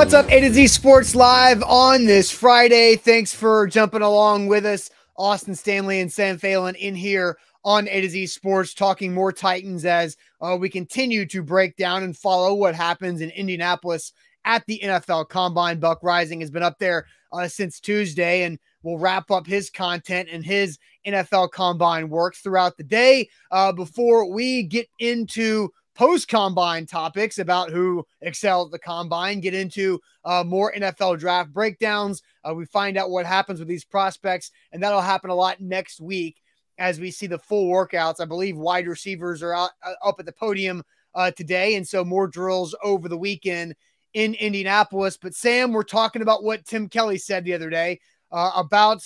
What's up, A to Z Sports Live on this Friday. Thanks for jumping along with us. Austin Stanley and Sam Phelan in here on A to Z Sports, talking more Titans as uh, we continue to break down and follow what happens in Indianapolis at the NFL Combine. Buck Reising has been up there uh, since Tuesday, and we'll wrap up his content and his NFL Combine work throughout the day uh, before we get into post combine topics about who excelled at the combine, get into uh, more NFL draft breakdowns. Uh, we find out what happens with these prospects, and that'll happen a lot next week as we see the full workouts. I believe wide receivers are out, uh, up at the podium uh, today, and so more drills over the weekend in Indianapolis. But Sam, we're talking about what Tim Kelly said the other day uh, about.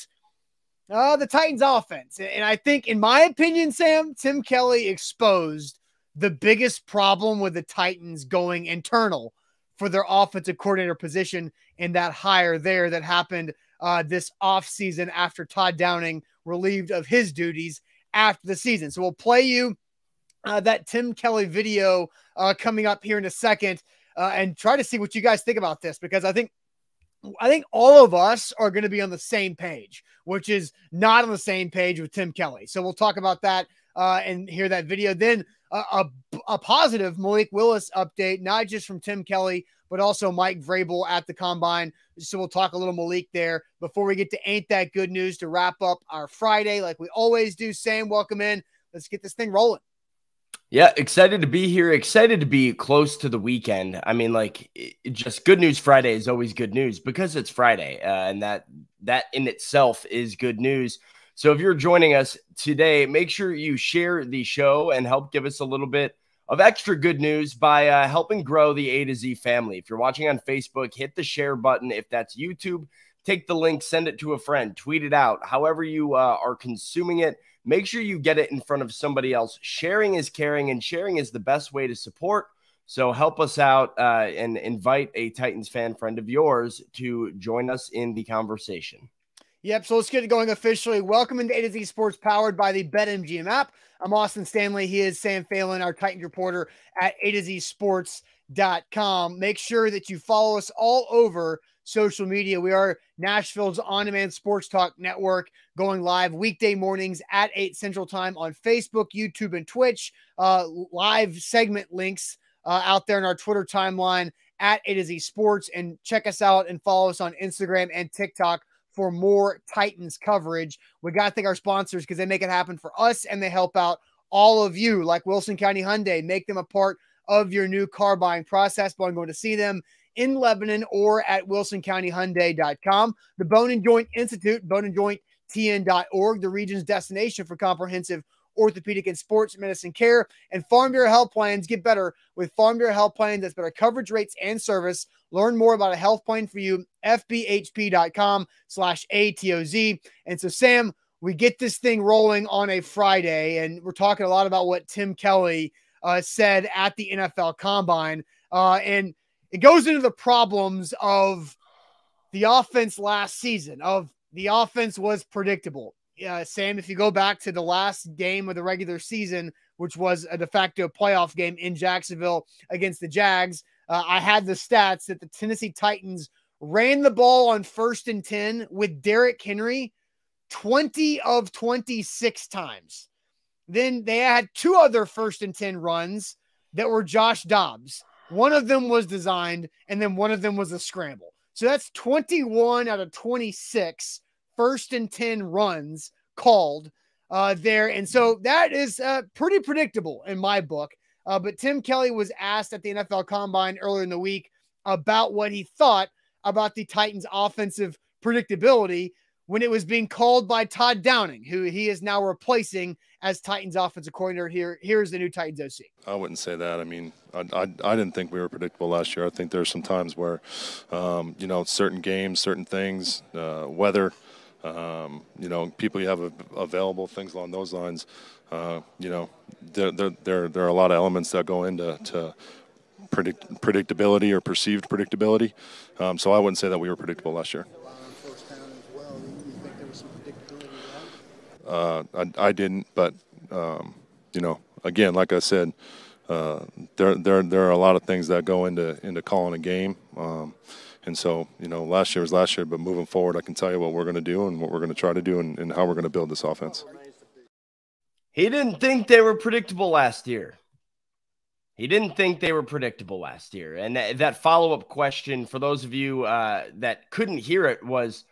Uh, the Titans offense. And I think, in my opinion, Sam, Tim Kelly exposed the biggest problem with the Titans going internal for their offensive coordinator position in that hire there that happened uh, this offseason after Todd Downing relieved of his duties after the season. So we'll play you uh, that Tim Kelly video uh, coming up here in a second uh, and try to see what you guys think about this because I think I think all of us are going to be on the same page, which is not on the same page with Tim Kelly. So we'll talk about that uh, and hear that video. Then a, a, positive Malik Willis update, not just from Tim Kelly, but also Mike Vrabel at the combine. So we'll talk a little Malik there before we get to Ain't That Good News to wrap up our Friday, like we always do. Sam, welcome in. Let's get this thing rolling. Yeah, excited to be here. Excited to be close to the weekend. I mean, like, just good news Friday is always good news because it's Friday, uh, and that that in itself is good news. So if you're joining us today, make sure you share the show and help give us a little bit of extra good news by uh, helping grow the A to Z family. If you're watching on Facebook, hit the share button. If that's YouTube, take the link, send it to a friend, tweet it out. However, you uh, are consuming it, make sure you get it in front of somebody else. Sharing is caring, and sharing is the best way to support. So help us out uh, and invite a Titans fan friend of yours to join us in the conversation. Yep. So let's get it going officially. Welcome into A to Z Sports powered by the BetMGM app. I'm Austin Stanley. He is Sam Phelan, our Titans reporter at A to Z Sports.com. Make sure that you follow us all over social media. We are Nashville's on demand sports talk network going live weekday mornings at 8 Central Time on Facebook, YouTube, and Twitch. Uh, live segment links uh, out there in our Twitter timeline at A to Z Sports. And check us out and follow us on Instagram and TikTok for more Titans coverage. We got to thank our sponsors because they make it happen for us and they help out all of you, like Wilson County Hyundai. Make them a part of your new car buying process by going to see them in Lebanon or at wilsoncountyhyundai.com. The Bone and Joint Institute, boneandjointtn.org, the region's destination for comprehensive orthopedic and sports medicine care. And Farm Bureau Health Plans get better with Farm Bureau Health Plans that's better coverage rates and service. Learn more about a health plan for you, fbhp.com slash ATOZ. And so, Sam, we get this thing rolling on a Friday, and we're talking a lot about what Tim Kelly uh, said at the NFL Combine. Uh, and it goes into the problems of the offense last season, of the offense was predictable uh, Sam, if you go back to the last game of the regular season, which was a de facto playoff game in Jacksonville against the Jags, uh, I had the stats that the Tennessee Titans ran the ball on first and 10 with Derrick Henry 20 of 26 times. Then they had two other first and 10 runs that were Josh Dobbs. One of them was designed, and then one of them was a scramble. So that's 21 out of 26 first and 10 runs called uh, there. And so that is uh, pretty predictable in my book. Uh, but Tim Kelly was asked at the NFL Combine earlier in the week about what he thought about the Titans' offensive predictability. when it was being called by Todd Downing, who he is now replacing as Titans offensive coordinator. Here, here's the new Titans OC. I wouldn't say that. I mean, I, I, I didn't think we were predictable last year. I think there's some times where, um, you know, certain games, certain things, uh, weather, um, you know, people you have available, things along those lines. Uh, you know, there, there, there, are a lot of elements that go into to predict, predictability or perceived predictability. Um, so I wouldn't say that we were predictable last year. Uh, I, I, didn't, but um, you know, again, like I said, uh, there there there are a lot of things that go into into calling a game. Um, and so, you know, last year was last year, but moving forward, I can tell you what we're going to do and what we're going to try to do and, and how we're going to build this offense. He didn't think they were predictable last year. He didn't think they were predictable last year. And that, that follow up question for those of you uh, that couldn't hear it was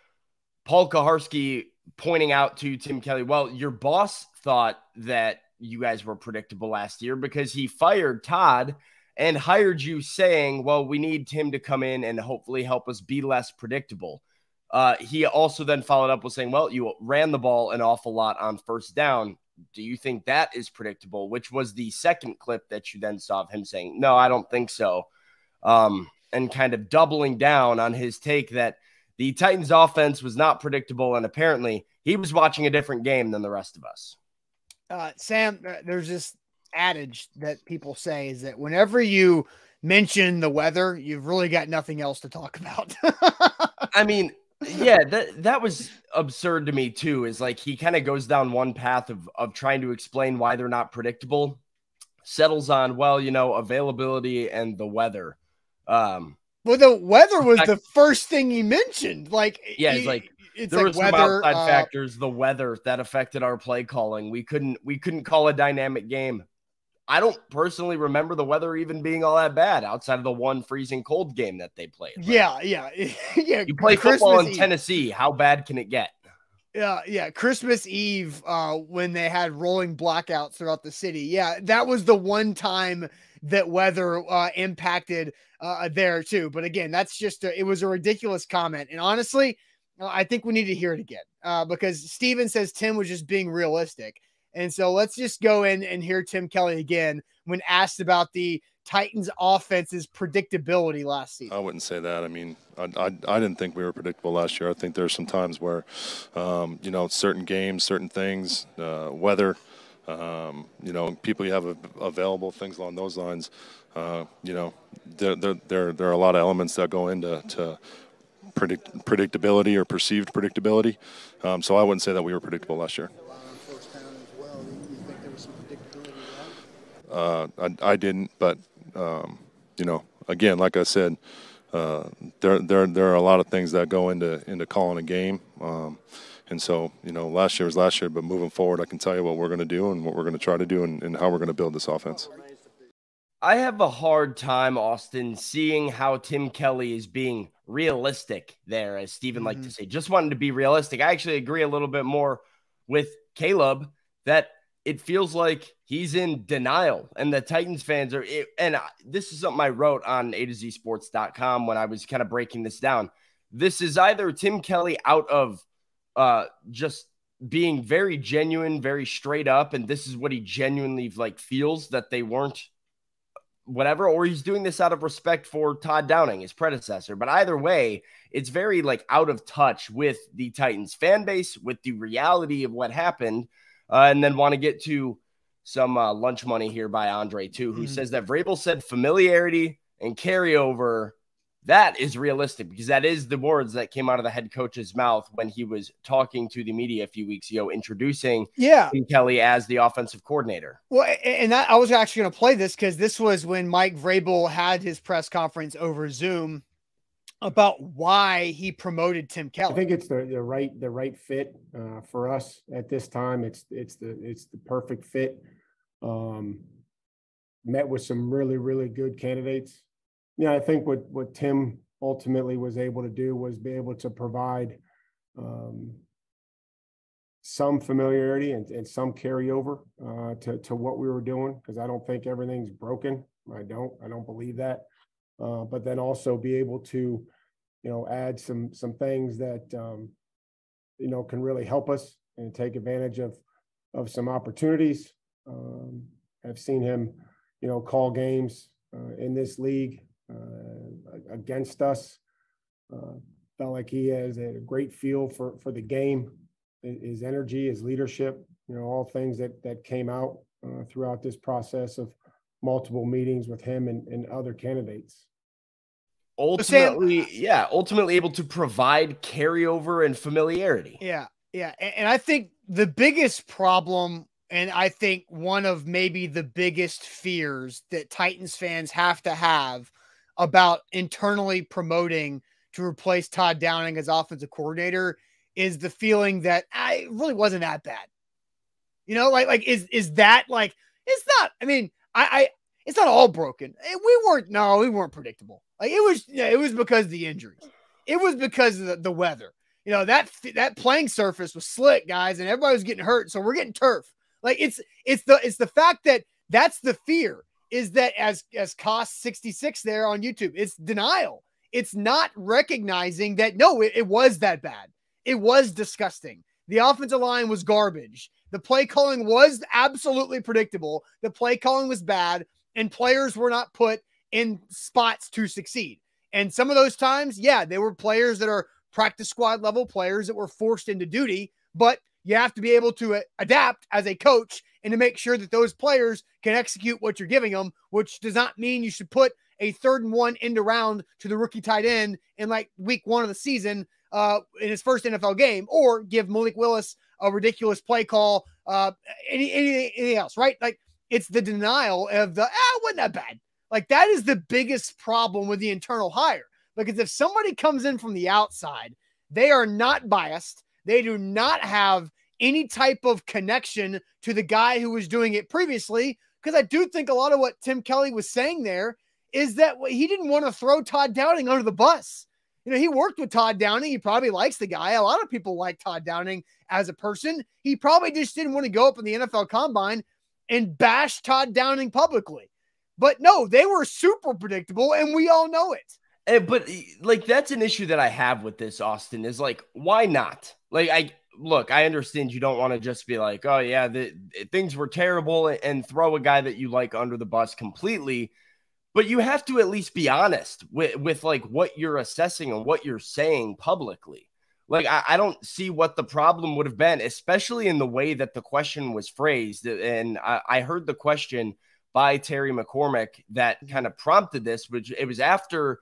Paul Kuharsky pointing out to Tim Kelly, well, your boss thought that you guys were predictable last year because he fired Todd and hired you saying, well, we need Tim to come in and hopefully help us be less predictable. Uh, he also then followed up with saying, well, you ran the ball an awful lot on first down. Do you think that is predictable? Which was the second clip that you then saw of him saying, no, I don't think so. Um, and kind of doubling down on his take that the Titans offense was not predictable. And apparently he was watching a different game than the rest of us. Uh, Sam, uh, there's this adage that people say is that whenever you mention the weather, you've really got nothing else to talk about. I mean, yeah, that that was absurd to me too. Is like he kind of goes down one path of of trying to explain why they're not predictable, settles on well, you know, availability and the weather. Um, well, the weather was the first thing he mentioned. Like, yeah, it's like it's there like were some weather, outside uh, factors, the weather that affected our play calling. We couldn't we couldn't call a dynamic game. I don't personally remember the weather even being all that bad outside of the one freezing cold game that they played. Right? Yeah, yeah, yeah. You play Christmas football in Eve. Tennessee. How bad can it get? Yeah, yeah. Christmas Eve, uh, when they had rolling blackouts throughout the city. Yeah, that was the one time that weather uh, impacted uh, there too. But again, that's just a, it was a ridiculous comment. And honestly, uh, I think we need to hear it again uh, because Steven says Tim was just being realistic. And so let's just go in and hear Tim Kelly again when asked about the Titans offense's predictability last season. I wouldn't say that. I mean, I, I, I didn't think we were predictable last year. I think there's some times where, um, you know, certain games, certain things, uh, weather, um, you know, people you have available, things along those lines. Uh, you know, there, there, there, there are a lot of elements that go into to predict, predictability or perceived predictability. Um, so I wouldn't say that we were predictable last year. Uh, I, I, didn't, but um, you know, again, like I said, uh, there there there are a lot of things that go into into calling a game. Um, and so, you know, last year was last year, but moving forward, I can tell you what we're going to do and what we're going to try to do and, and how we're going to build this offense. I have a hard time, Austin, seeing how Tim Kelly is being realistic there, as Stephen mm-hmm. liked to say. Just wanting to be realistic. I actually agree a little bit more with Caleb that it feels like he's in denial and the Titans fans are and this is something I wrote on A to Z sports.com when I was kind of breaking this down. This is either Tim Kelly out of uh just being very genuine, very straight up and this is what he genuinely like feels that they weren't whatever or he's doing this out of respect for Todd Downing, his predecessor. But either way, it's very like out of touch with the Titans fan base, with the reality of what happened uh, and then want to get to some uh, lunch money here by Andre, too, who mm-hmm. says that Vrabel said familiarity and carryover. That is realistic because that is the words that came out of the head coach's mouth when he was talking to the media a few weeks ago, introducing yeah Kelly as the offensive coordinator. Well, and that, I was actually going to play this because this was when Mike Vrabel had his press conference over Zoom about why he promoted Tim Kelly. I think it's the, the right the right fit uh, for us at this time. It's it's the it's the perfect fit. Um, met with some really really good candidates. Yeah, I think what what Tim ultimately was able to do was be able to provide um, some familiarity and, and some carryover uh, to to what we were doing because I don't think everything's broken. I don't I don't believe that. Uh, but then also be able to, you know, add some some things that um, you know, can really help us and take advantage of of some opportunities. Um, I've seen him, you know, call games uh, in this league uh, against us. Uh, felt like he has a great feel for for the game, his energy, his leadership. You know, all things that that came out uh, throughout this process of multiple meetings with him and, and other candidates ultimately, yeah, ultimately able to provide carryover and familiarity. Yeah, yeah, and, and I think the biggest problem, and I think one of maybe the biggest fears that Titans fans have to have about internally promoting to replace Todd Downing as offensive coordinator is the feeling that I ah, really wasn't that bad. You know, like like is is that like it's not. I mean, I, I it's not all broken. Eh, we weren't no, we weren't predictable. Like it was, it was because of the injuries. It was because of the, the weather. You know that that playing surface was slick, guys, and everybody was getting hurt. So we're getting turf. Like it's it's the it's the fact that that's the fear is that as as cost 66 there on YouTube, it's denial. It's not recognizing that no, it, it was that bad. It was disgusting. The offensive line was garbage. The play calling was absolutely predictable. The play calling was bad, and players were not put in spots to succeed. And some of those times, yeah, they were players that are practice squad level players that were forced into duty, but you have to be able to uh, adapt as a coach and to make sure that those players can execute what you're giving them, which does not mean you should put a third and one end around to the rookie tight end in like week one of the season uh, in his first NFL game, or give Malik Willis a ridiculous play call, uh, any, any, anything else, right? Like it's the denial of the, ah, wasn't that bad. Like that is the biggest problem with the internal hire because if somebody comes in from the outside, they are not biased. They do not have any type of connection to the guy who was doing it previously. Because I do think a lot of what Tim Kelly was saying there is that he didn't want to throw Todd Downing under the bus. You know, he worked with Todd Downing. He probably likes the guy. A lot of people like Todd Downing as a person. He probably just didn't want to go up in the NFL combine and bash Todd Downing publicly. But no, they were super predictable, and we all know it. And, eh, but eh, like that's an issue that I have with this, Austin, is like, why not? Like, I look, I understand you don't want to just be like, oh yeah, the, eh, things were terrible and throw a guy that you like under the bus completely. But you have to at least be honest with, with like what you're assessing and what you're saying publicly. Like, I, I don't see what the problem would have been, especially in the way that the question was phrased. Eh, and I, I heard the question by Terry McCormick that kind of prompted this, which it was after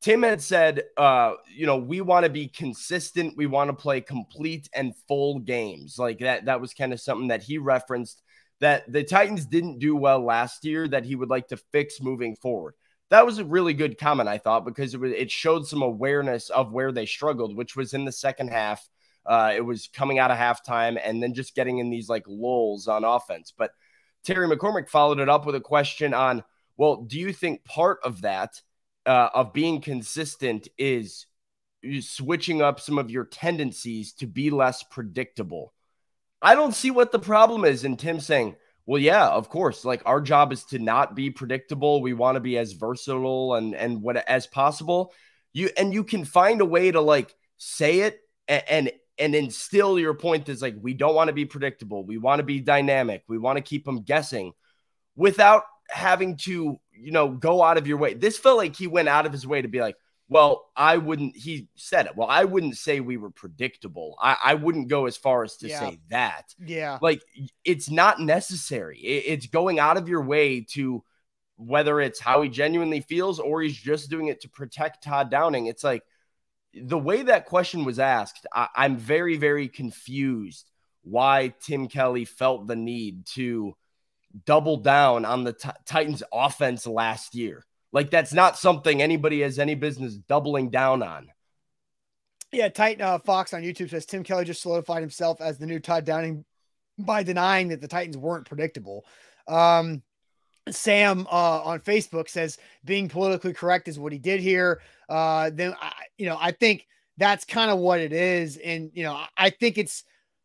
Tim had said, uh, you know, we want to be consistent. We want to play complete and full games. Like that, that was kind of something that he referenced that the Titans didn't do well last year that he would like to fix moving forward. That was a really good comment, I thought, because it, was, it showed some awareness of where they struggled, which was in the second half. Uh, it was coming out of halftime and then just getting in these like lulls on offense. But Terry McCormick followed it up with a question on, well, do you think part of that, uh, of being consistent, is switching up some of your tendencies to be less predictable? I don't see what the problem is. And Tim saying, well, yeah, of course. Like our job is to not be predictable. We want to be as versatile and and what as possible. You and you can find a way to like say it and, and and instill your point is like we don't want to be predictable. We want to be dynamic. We want to keep them guessing without having to, you know, go out of your way. This felt like he went out of his way to be like, well, I wouldn't, he said it. Well, I wouldn't say we were predictable. I, I wouldn't go as far as to yeah. say that. Yeah. Like it's not necessary. It, it's going out of your way to, whether it's how he genuinely feels or he's just doing it to protect Todd Downing. It's like, the way that question was asked, I, I'm very, very confused why Tim Kelly felt the need to double down on the t- Titans offense last year. Like that's not something anybody has any business doubling down on. Yeah, Titan uh, Fox on YouTube says Tim Kelly just solidified himself as the new Todd Downing by denying that the Titans weren't predictable. Um, Sam uh, on Facebook says being politically correct is what he did here. Uh, then I, you know I think that's kind of what it is, and you know I think it's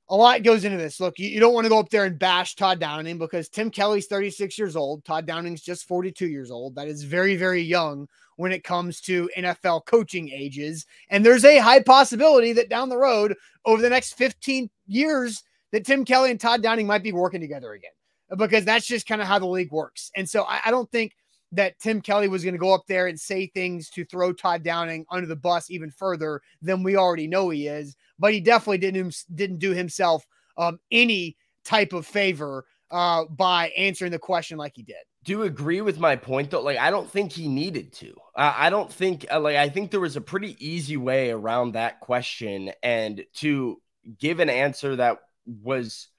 a lot goes into this. Look, you, you don't want to go up there and bash Todd Downing because Tim Kelly's 36 years old. Todd Downing's just 42 years old. That is very, very young when it comes to NFL coaching ages. And there's a high possibility that down the road, over the next 15 years, that Tim Kelly and Todd Downing might be working together again because that's just kind of how the league works. And so I, I don't think that Tim Kelly was going to go up there and say things to throw Todd Downing under the bus even further than we already know he is. But he definitely didn't didn't do himself um, any type of favor uh, by answering the question like he did. Do you agree with my point though? Like, I don't think he needed to. Uh, I don't think uh, like I think there was a pretty easy way around that question and to give an answer that was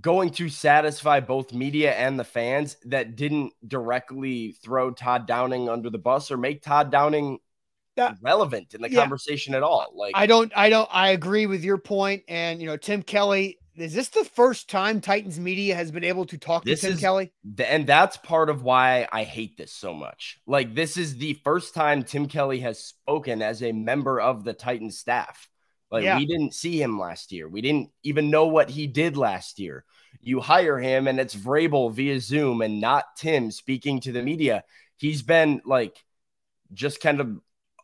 going to satisfy both media and the fans that didn't directly throw Todd Downing under the bus or make Todd Downing that, relevant in the yeah. conversation at all. Like I don't I don't I agree with your point and you know Tim Kelly is this the first time Titans media has been able to talk to Tim is, Kelly? And that's part of why I hate this so much. Like this is the first time Tim Kelly has spoken as a member of the Titans staff. Like yeah. we didn't see him last year. We didn't even know what he did last year. You hire him and it's Vrabel via Zoom and not Tim speaking to the media. He's been like just kind of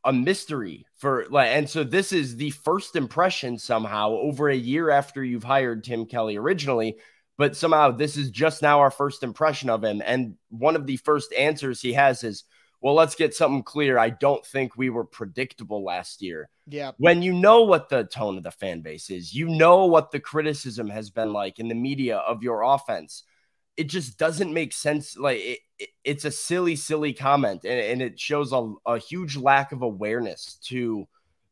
a mystery for like and so this is the first impression somehow over a year after you've hired Tim Kelly originally but somehow this is just now our first impression of him and one of the first answers he has is well, let's get something clear. I don't think we were predictable last year. Yeah. When you know what the tone of the fan base is, you know what the criticism has been like in the media of your offense. It just doesn't make sense. Like it, it, it's a silly, silly comment, and, and it shows a, a huge lack of awareness to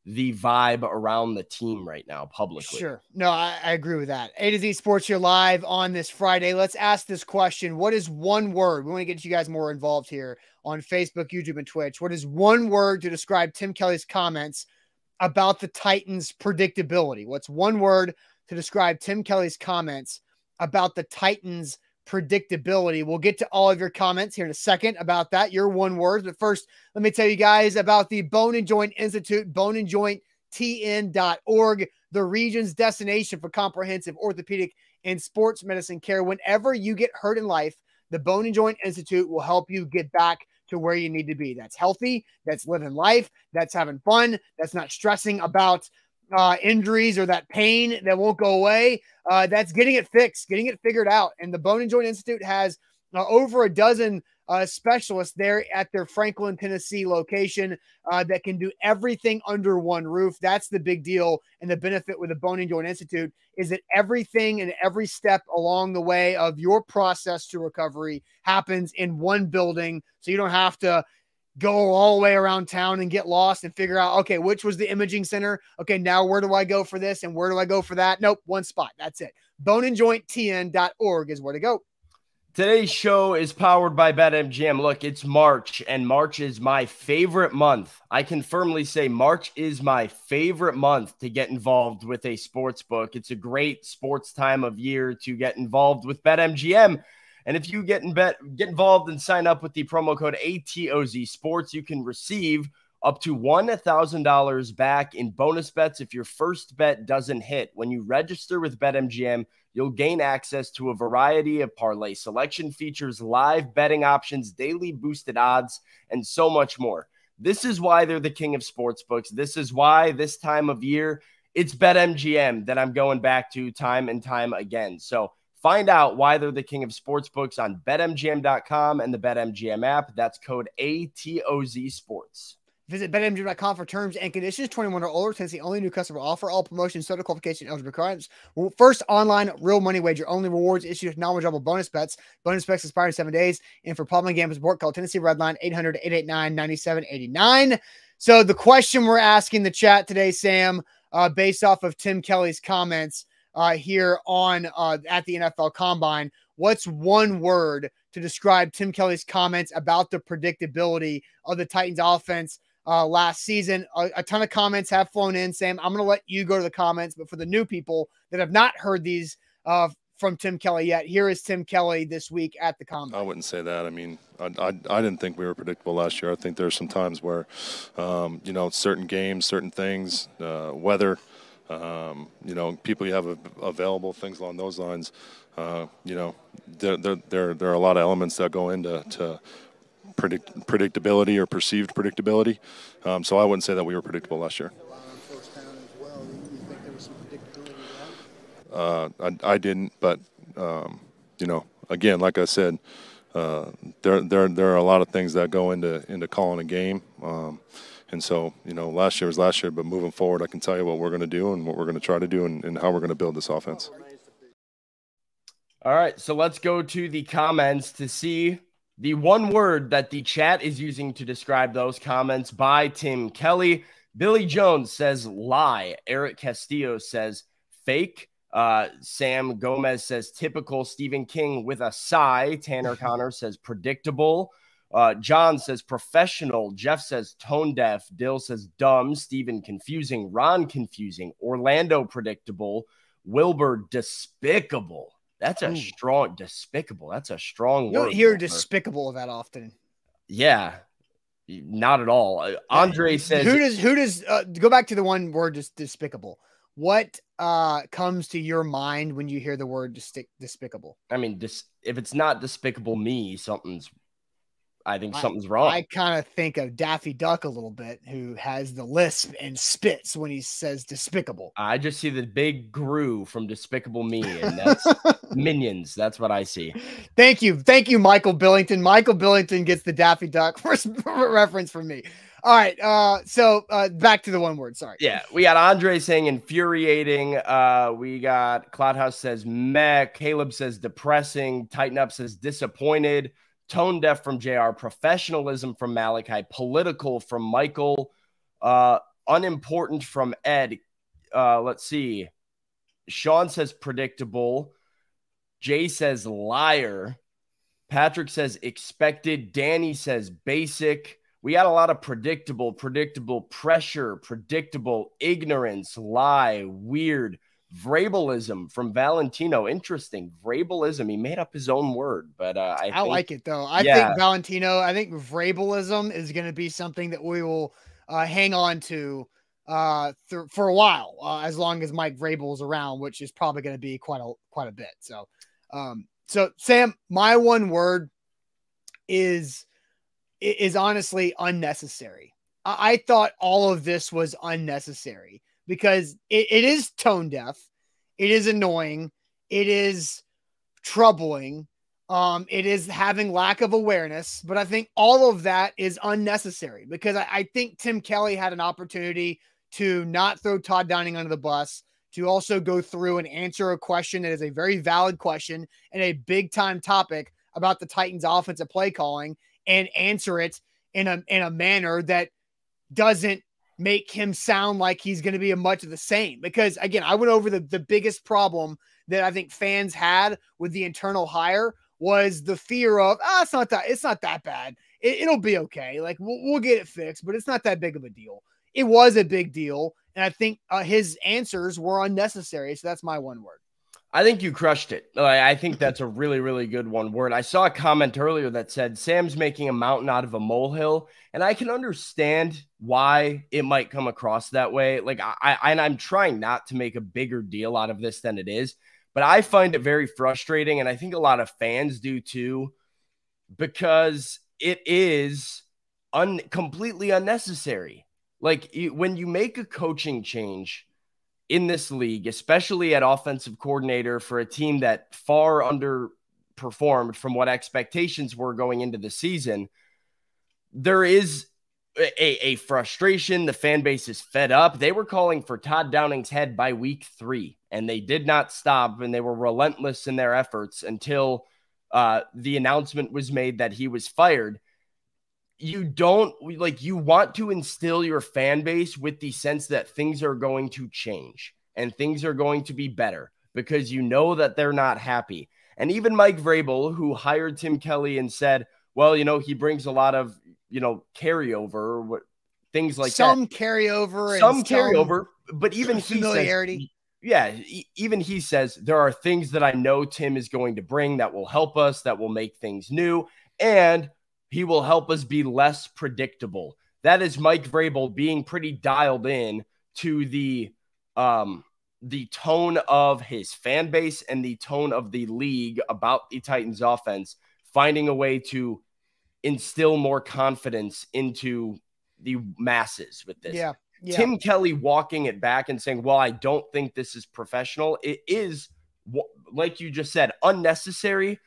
the vibe around the team right now publicly. Sure. No, I, I, agree with that. A to Z Sports, you're live on this Friday. Let's ask this question. What is one word? We want to get you guys more involved here on Facebook, YouTube, and Twitch. What is one word to describe Tim Kelly's comments about the Titans' predictability? What's one word to describe Tim Kelly's comments about the Titans' predictability. We'll get to all of your comments here in a second about that, your one word. But first, let me tell you guys about the Bone and Joint Institute, boneandjointtn.org, the region's destination for comprehensive orthopedic and sports medicine care. Whenever you get hurt in life, the Bone and Joint Institute will help you get back to where you need to be. That's healthy, that's living life, that's having fun, that's not stressing about uh, injuries or that pain that won't go away. Uh, that's getting it fixed, getting it figured out. And the Bone and Joint Institute has uh, over a dozen uh, specialists there at their Franklin, Tennessee location uh, that can do everything under one roof. That's the big deal. And the benefit with the Bone and Joint Institute is that everything and every step along the way of your process to recovery happens in one building. So you don't have to go all the way around town and get lost and figure out, okay, which was the imaging center? Okay, now where do I go for this and where do I go for that? Nope, one spot. That's it. Boneandjointtn.org is where to go. Today's show is powered by BetMGM. Look, it's March, and March is my favorite month. I can firmly say March is my favorite month to get involved with a sports book. It's a great sports time of year to get involved with BetMGM. And if you get in bet, get involved and sign up with the promo code ATOZ Sports, you can receive up to $1,000 back in bonus bets if your first bet doesn't hit. When you register with BetMGM, you'll gain access to a variety of parlay selection features, live betting options, daily boosted odds, and so much more. This is why they're the king of sportsbooks. This is why this time of year, it's BetMGM that I'm going back to time and time again. So Find out why they're the king of sportsbooks on betmgm.com and the BetMGM app. That's code ATOZ Sports. Visit betmgm.com for terms and conditions. 21 or older. Tennessee only new customer offer. All promotions, total qualification, eligible requirements. First online real money wager. Only rewards issued with knowledgeable bonus bets. Bonus bets expire in seven days. And for problem gambling support, call Tennessee Redline 800 889 9789. So the question we're asking the chat today, Sam, uh, based off of Tim Kelly's comments uh, here on uh, at the NFL Combine. What's one word to describe Tim Kelly's comments about the predictability of the Titans offense uh, last season? A, a ton of comments have flown in. Sam, I'm going to let you go to the comments, but for the new people that have not heard these uh, from Tim Kelly yet, here is Tim Kelly this week at the Combine. I wouldn't say that. I mean, I, I, I didn't think we were predictable last year. I think there's some times where, um, you know, certain games, certain things, uh, weather – um, you know, people you have available, things along those lines. Uh, you know, there, there, there, there are a lot of elements that go into to predict, predictability or perceived predictability. Um, so I wouldn't say that we were predictable last year. Uh, I, I, didn't, but um, you know, again, like I said, uh, there there there are a lot of things that go into into calling a game. Um, and so, you know, last year was last year, but moving forward, I can tell you what we're going to do and what we're going to try to do and, and how we're going to build this offense. All right. So let's go to the comments to see the one word that the chat is using to describe those comments by Tim Kelly. Billy Jones says lie. Eric Castillo says fake. Uh, Sam Gomez says typical. Stephen King with a sigh. Tanner Connor says predictable. Uh, John says professional. Jeff says tone deaf. Dill says dumb. Stephen confusing. Ron confusing. Orlando predictable. Wilbur despicable. That's a Ooh. strong despicable. That's a strong. Word. You don't hear despicable that often. Yeah, not at all. Uh, Andre says who does who does uh, go back to the one word dis- despicable. What uh comes to your mind when you hear the word dis- despicable? I mean, dis- if it's not despicable me, something's I think something's wrong. I kind of think of Daffy Duck a little bit, who has the lisp and spits when he says despicable. I just see the big Gru from Despicable Me, and that's Minions. That's what I see. Thank you. Thank you, Michael Billington. Michael Billington gets the Daffy Duck reference from me. All right. Uh, so uh, back to the one word. Sorry. Yeah, we got Andre saying infuriating. Uh, we got Cloudhouse says meh. Caleb says depressing. Tighten up says disappointed tone deaf from JR, professionalism from Malachi, political from Michael, uh, unimportant from Ed. Uh, let's see. Sean says predictable. Jay says liar. Patrick says expected. Danny says basic. We got a lot of predictable, predictable pressure, predictable ignorance, lie, weird. Vrabelism from Valentino. Interesting. Vrabelism. He made up his own word, but uh, I, I think, like it though. I yeah. think Valentino, I think Vrabelism is going to be something that we will uh, hang on to uh, th- for a while, uh, as long as Mike Vrabel is around, which is probably going to be quite a quite a bit. So, um, so Sam, my one word is is honestly unnecessary. I, I thought all of this was unnecessary because it, it is tone deaf, it is annoying, it is troubling, um, it is having lack of awareness. But I think all of that is unnecessary because I, I think Tim Kelly had an opportunity to not throw Todd Downing under the bus, to also go through and answer a question that is a very valid question and a big time topic about the Titans offensive play calling and answer it in a in a manner that doesn't make him sound like he's going to be a much of the same. Because again, I went over the, the biggest problem that I think fans had with the internal hire was the fear of, ah, oh, it's not that, it's not that bad. It, will be okay. Like we'll, we'll, get it fixed, but it's not that big of a deal. It was a big deal. And I think uh, his answers were unnecessary. So that's my one word. I think you crushed it. I think that's a really, really good one word. I saw a comment earlier that said Sam's making a mountain out of a molehill, and I can understand why it might come across that way. Like I, I and I'm trying not to make a bigger deal out of this than it is, but I find it very frustrating, and I think a lot of fans do too, because it is un completely unnecessary. Like when you make a coaching change in this league, especially at offensive coordinator for a team that far underperformed from what expectations were going into the season, there is a, a, frustration. The fan base is fed up. They were calling for Todd Downing's head by week three, and they did not stop, and they were relentless in their efforts until uh, the announcement was made that he was fired you don't like you want to instill your fan base with the sense that things are going to change and things are going to be better because you know that they're not happy. And even Mike Vrabel, who hired Tim Kelly and said, well, you know, he brings a lot of, you know, carryover, what things like some that. carryover, some carryover, but even familiarity. He says, yeah, even he says there are things that I know Tim is going to bring that will help us, that will make things new. And he will help us be less predictable. That is Mike Vrabel being pretty dialed in to the um, the tone of his fan base and the tone of the league about the Titans offense, finding a way to instill more confidence into the masses with this. Yeah. yeah. Tim Kelly walking it back and saying, Well, I don't think this is professional. It is, like you just said, unnecessary.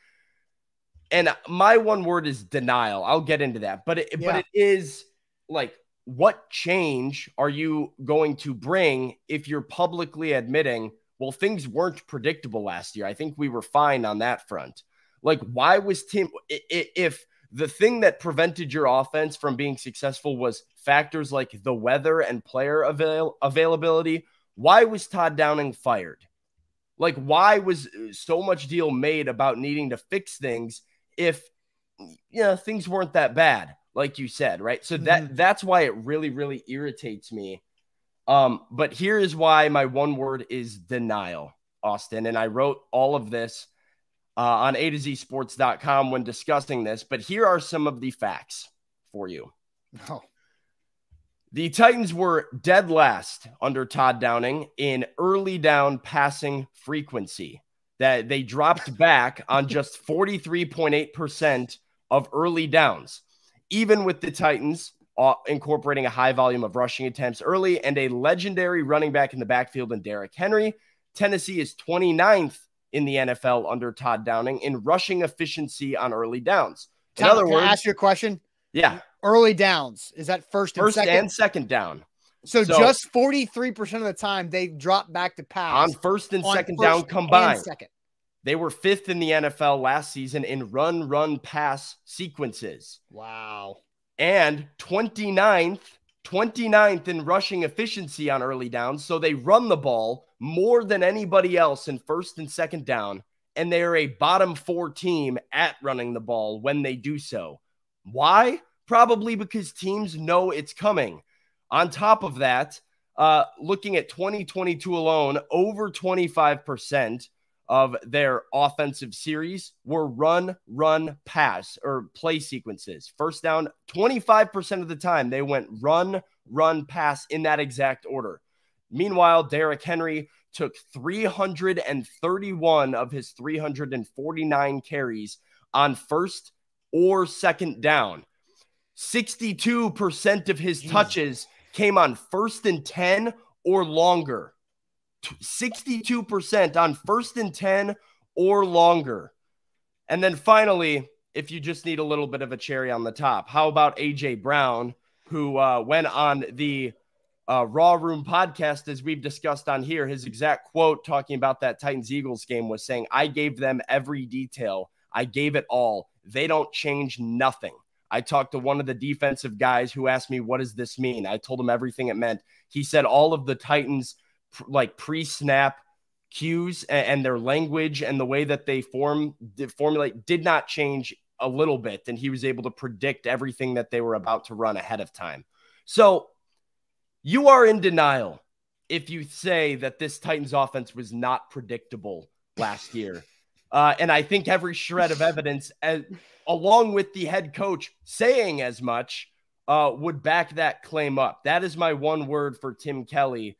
And my one word is denial. I'll get into that. But it, yeah. but it is like, what change are you going to bring if you're publicly admitting, well, things weren't predictable last year? I think we were fine on that front. Like, why was Tim, if the thing that prevented your offense from being successful was factors like the weather and player avail- availability. Why was Todd Downing fired? Like, why was uh, so much deal made about needing to fix things if you know things weren't that bad, like you said, right? So that mm-hmm. that's why it really, really irritates me. Um, but here is why my one word is denial, Austin. And I wrote all of this uh, on A to Z sports.com when discussing this, but here are some of the facts for you. Oh. The Titans were dead last under Todd Downing in early down passing frequency. That they dropped back on just 43.8% of early downs. Even with the Titans uh, incorporating a high volume of rushing attempts early and a legendary running back in the backfield in Derrick Henry, Tennessee is 29th in the NFL under Todd Downing in rushing efficiency on early downs. In Tom, other words, ask your question. Yeah, early downs is that first and first second? and second down. So, so just forty three percent of the time they drop back to pass on first and second first down combined. Second. They were fifth in the NFL last season in run, run, pass sequences. Wow. And 29th 29th in rushing efficiency on early downs. So they run the ball more than anybody else in first and second down. And they are a bottom four team at running the ball when they do so. Why? Probably because teams know it's coming. On top of that, uh, looking at 2022 alone, over 25% of their offensive series were run, run, pass or play sequences. First down, 25% of the time they went run, run, pass in that exact order. Meanwhile, Derrick Henry took 331 of his 349 carries on first or second down. 62% of his touches came on first and 10 or longer. 62% on first and 10 or longer. And then finally, if you just need a little bit of a cherry on the top, how about AJ Brown, who uh, went on the uh, Raw Room podcast, as we've discussed on here? His exact quote talking about that Titans Eagles game was saying, I gave them every detail, I gave it all. They don't change nothing. I talked to one of the defensive guys who asked me, What does this mean? I told him everything it meant. He said all of the Titans like pre-snap cues and, their language and the way that they form formulate did not change a little bit and he was able to predict everything that they were about to run ahead of time so you are in denial if you say that this titans offense was not predictable last year uh, and i think every shred of evidence as, along with the head coach saying as much uh, would back that claim up that is my one word for tim kelly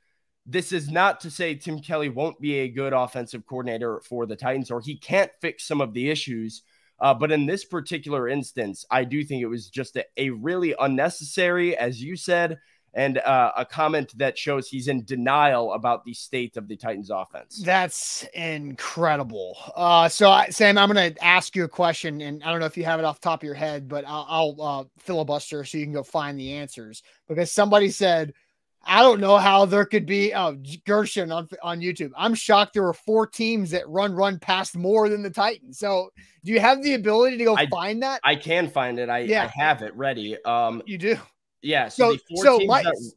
this is not to say Tim Kelly won't be a good offensive coordinator for the Titans or he can't fix some of the issues. Uh, but in this particular instance, I do think it was just a, a really unnecessary, as you said, and uh, a comment that shows he's in denial about the state of the Titans offense. That's incredible. Uh, so, I, Sam, I'm going to ask you a question, and I don't know if you have it off top of your head, but I'll, I'll uh, filibuster so you can go find the answers because somebody said – I don't know how there could be oh Gershon on on YouTube. I'm shocked there were four teams that run run past more than the Titans. So do you have the ability to go I, find that? I can find it. I, yeah. I have it ready. Um you do. Yeah. So so, so my, that,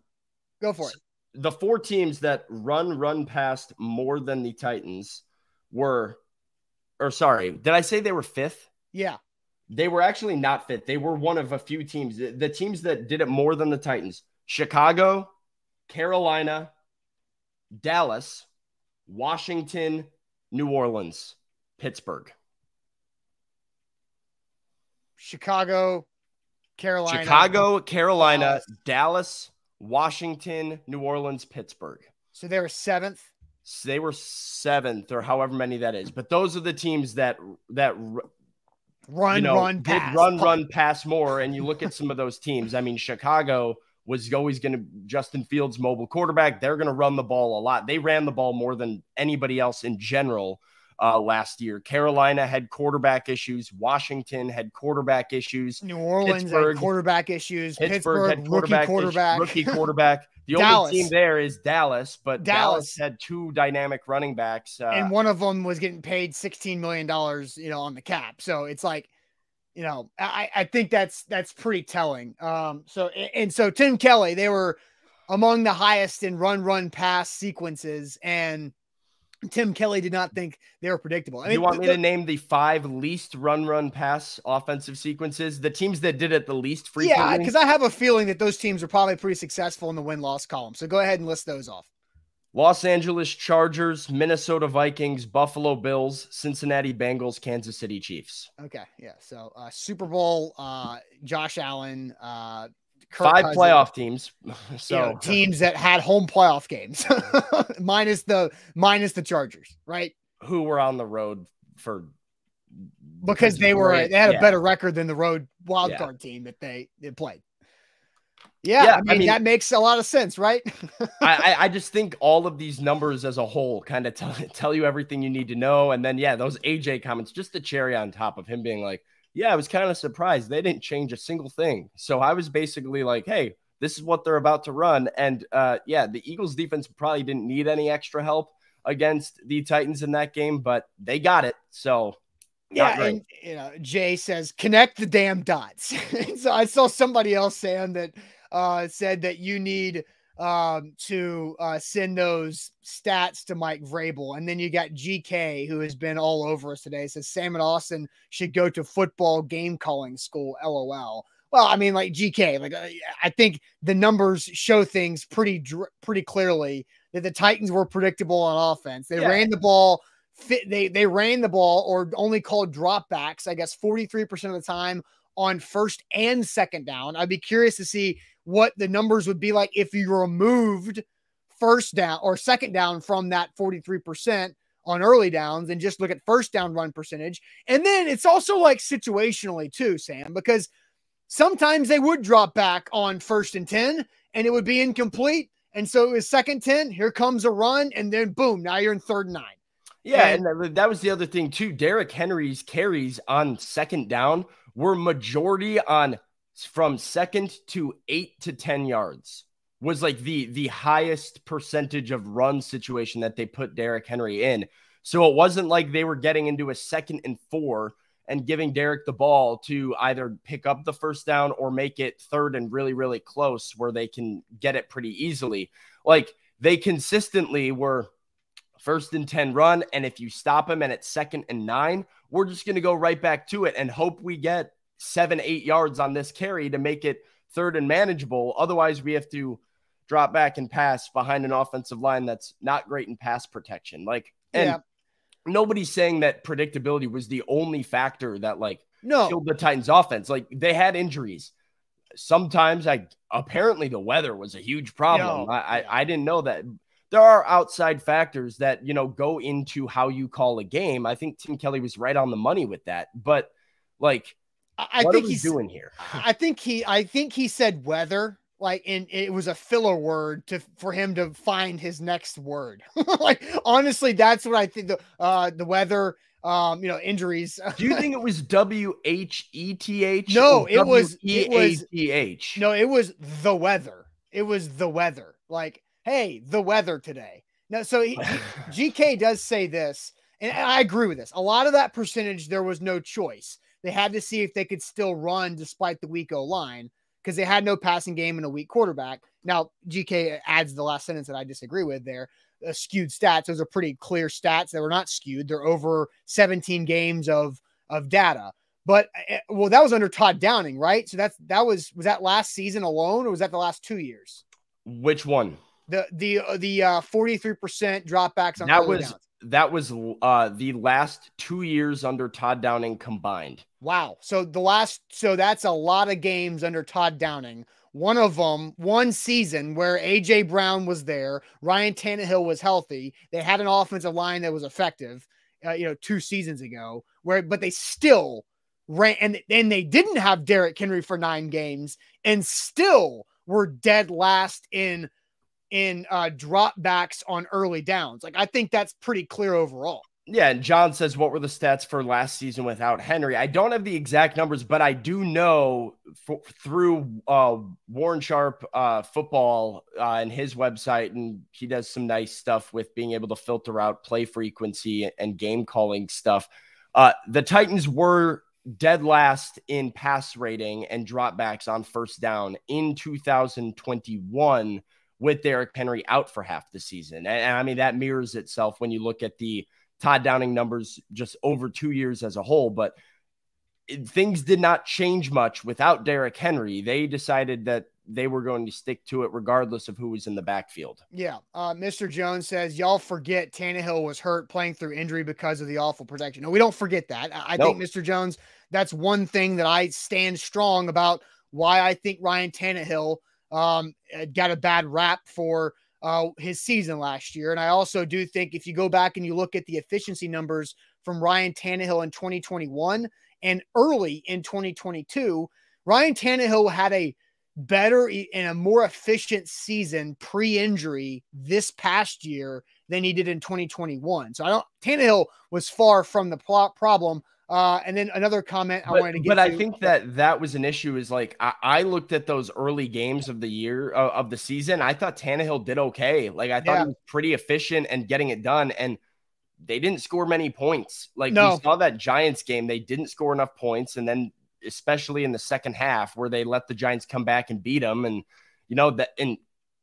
go for it. The four teams that run run past more than the Titans were or sorry, did I say they were fifth? Yeah. They were actually not fifth. They were one of a few teams. The teams that did it more than the Titans. Chicago, Carolina, Dallas, Washington, New Orleans, Pittsburgh. Chicago, Carolina. Chicago, Carolina, Dallas, Dallas Washington, New Orleans, Pittsburgh. So they were seventh. They were seventh, or however many that is. But those are the teams that that run, you know, run, pass, run, run, pass more. And you look at some of those teams. I mean, Chicago was always going to Justin Fields mobile quarterback. They're going to run the ball a lot. They ran the ball more than anybody else in general uh, last year. Carolina had quarterback issues. Washington had quarterback issues. New Orleans Pittsburgh, had quarterback issues. Pittsburgh, Pittsburgh had quarterback rookie quarterback. Issues, rookie quarterback. The only team there is Dallas, but Dallas, Dallas had two dynamic running backs, uh, and one of them was getting paid sixteen million dollars, you know, on the cap. So it's like you know, I, I think that's that's pretty telling. Um, so and so Tim Kelly, they were among the highest in run, run, pass sequences, and Tim Kelly did not think they were predictable. I mean, you want me the, to name the five least run, run, pass offensive sequences? The teams that did it the least frequently. Yeah, because I have a feeling that those teams are probably pretty successful in the win loss column. So go ahead and list those off. Los Angeles Chargers, Minnesota Vikings, Buffalo Bills, Cincinnati Bengals, Kansas City Chiefs. Okay, yeah. So uh, Super Bowl, uh, Josh Allen, uh, Kirk five Cousins, playoff teams. So you know, teams that had home playoff games, minus the minus the Chargers, right? Who were on the road for because they were they had a yeah. better record than the road wild yeah. card team that they they played. Yeah, yeah I, mean, I, mean, that makes a lot of sense, right? I, I just think all of these numbers as a whole kind of tell, tell you everything you need to know. And then, yeah, those AJ comments, just the cherry on top of him being like, yeah, I was kind of surprised. They didn't change a single thing. So I was basically like, hey, this is what they're about to run. And uh, yeah, the Eagles defense probably didn't need any extra help against the Titans in that game, but they got it. So yeah, and you know, Jay says connect the damn dots. so I saw somebody else saying that uh, said that you need um, to uh, send those stats to Mike Vrabel. And then you got GK, who has been all over us today, says Sam and Austin should go to football game calling school. LOL. Well, I mean, like GK, like I think the numbers show things pretty pretty clearly that the Titans were predictable on offense. They yeah. ran the ball fit they they ran the ball or only called dropbacks, I guess 43% of the time on first and second down. I'd be curious to see what the numbers would be like if you removed first down or second down from that 43% on early downs and just look at first down run percentage. And then it's also like situationally too, Sam, because sometimes they would drop back on first and 10 and it would be incomplete. And so it was second 10, here comes a run, and then boom, now you're in third and nine. Yeah, and, and that was the other thing too. Derrick Henry's carries on second down were majority on from second to eight to 10 yards was like the the highest percentage of run situation that they put Derrick Henry in. So it wasn't like they were getting into a second and four and giving Derrick the ball to either pick up the first down or make it third and really, really close where they can get it pretty easily. Like they consistently were first and 10 run. And if you stop them and it's second and nine, we're just going to go right back to it and hope we get seven, eight yards on this carry to make it third and manageable. Otherwise, we have to drop back and pass behind an offensive line that's not great in pass protection. Like, and yeah. nobody's saying that predictability was the only factor that like no. killed the Titans offense. Like they had injuries. Sometimes I apparently the weather was a huge problem. No. I, I, I didn't know that. There are outside factors that you know go into how you call a game. I think Tim Kelly was right on the money with that. But like I what think he's doing here. I think he I think he said weather like and it was a filler word to for him to find his next word. like honestly, that's what I think the uh the weather um you know injuries. Do you think it was W H E T H? No, it was E A T H. No, it was the weather. It was the weather. Like, hey, the weather today. No, so he, GK does say this, and I agree with this. A lot of that percentage, there was no choice. They had to see if they could still run despite the weak O line because they had no passing game and a weak quarterback. Now, GK adds the last sentence that I disagree with there. Uh, skewed stats. Those are pretty clear stats. They were not skewed. They're over 17 games of of data. But uh, well, that was under Todd Downing, right? So that's that was was that last season alone, or was that the last two years? Which one? The the uh, the uh, 43% dropbacks on that was downs that was uh, the last two years under Todd Downing combined. Wow. So the last, so that's a lot of games under Todd Downing One of them, one season where AJ Brown was there, Ryan Tannehill was healthy. They had an offensive line that was effective, uh, you know, two seasons ago. Where, but they still ran, and and they didn't have Derrick Henry for nine games, and still were dead last in in uh, dropbacks on early downs. Like I think that's pretty clear overall. Yeah, and John says, "What were the stats for last season without Henry?" I don't have the exact numbers, but I do know for, through uh, Warren Sharp uh, football uh, and his website, and he does some nice stuff with being able to filter out play frequency and game calling stuff. Uh, the Titans were dead last in pass rating and dropbacks on first down in 2021 with Derrick Henry out for half the season. And, and I mean, that mirrors itself when you look at the Todd Downing numbers just over two years as a whole. But it, things did not change much without Derrick Henry. They decided that they were going to stick to it regardless of who was in the backfield. Yeah. Uh, Mr. Jones says, Y'all forget Tannehill was hurt playing through injury because of the awful protection. No, we don't forget that. I, I nope. think, Mr. Jones, that's one thing that I stand strong about why I think Ryan Tannehill um, got a bad rap for uh, his season last year. And I also do think if you go back and you look at the efficiency numbers from Ryan Tannehill in 2021 and early in 2022, Ryan Tannehill had a better and a more efficient season pre-injury this past year than he did in 2021. So I don't Tannehill was far from the problem. Uh, and then another comment I wanted to get. But to. I think that that was an issue. Is like I, I looked at those early games of the year uh, of the season. I thought Tannehill did okay. Like I thought yeah. he was pretty efficient and getting it done. And they didn't score many points. Like no. we saw that Giants game, they didn't score enough points, and then especially in the second half where they let the Giants come back and beat them, and you know that and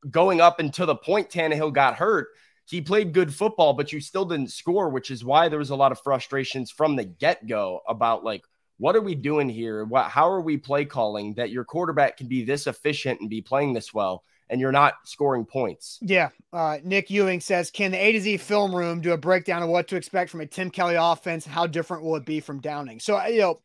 going up until the point Tannehill got hurt he played good football, but you still didn't score, which is why there was a lot of frustrations from the get go about like, what are we doing here? What, how are we play calling that your quarterback can be this efficient and be playing this well? And you're not scoring points. Yeah. Uh, Nick Ewing says, Can the A to Z film room do a breakdown of what to expect from a Tim Kelly offense? How different will it be from Downing? So, you know,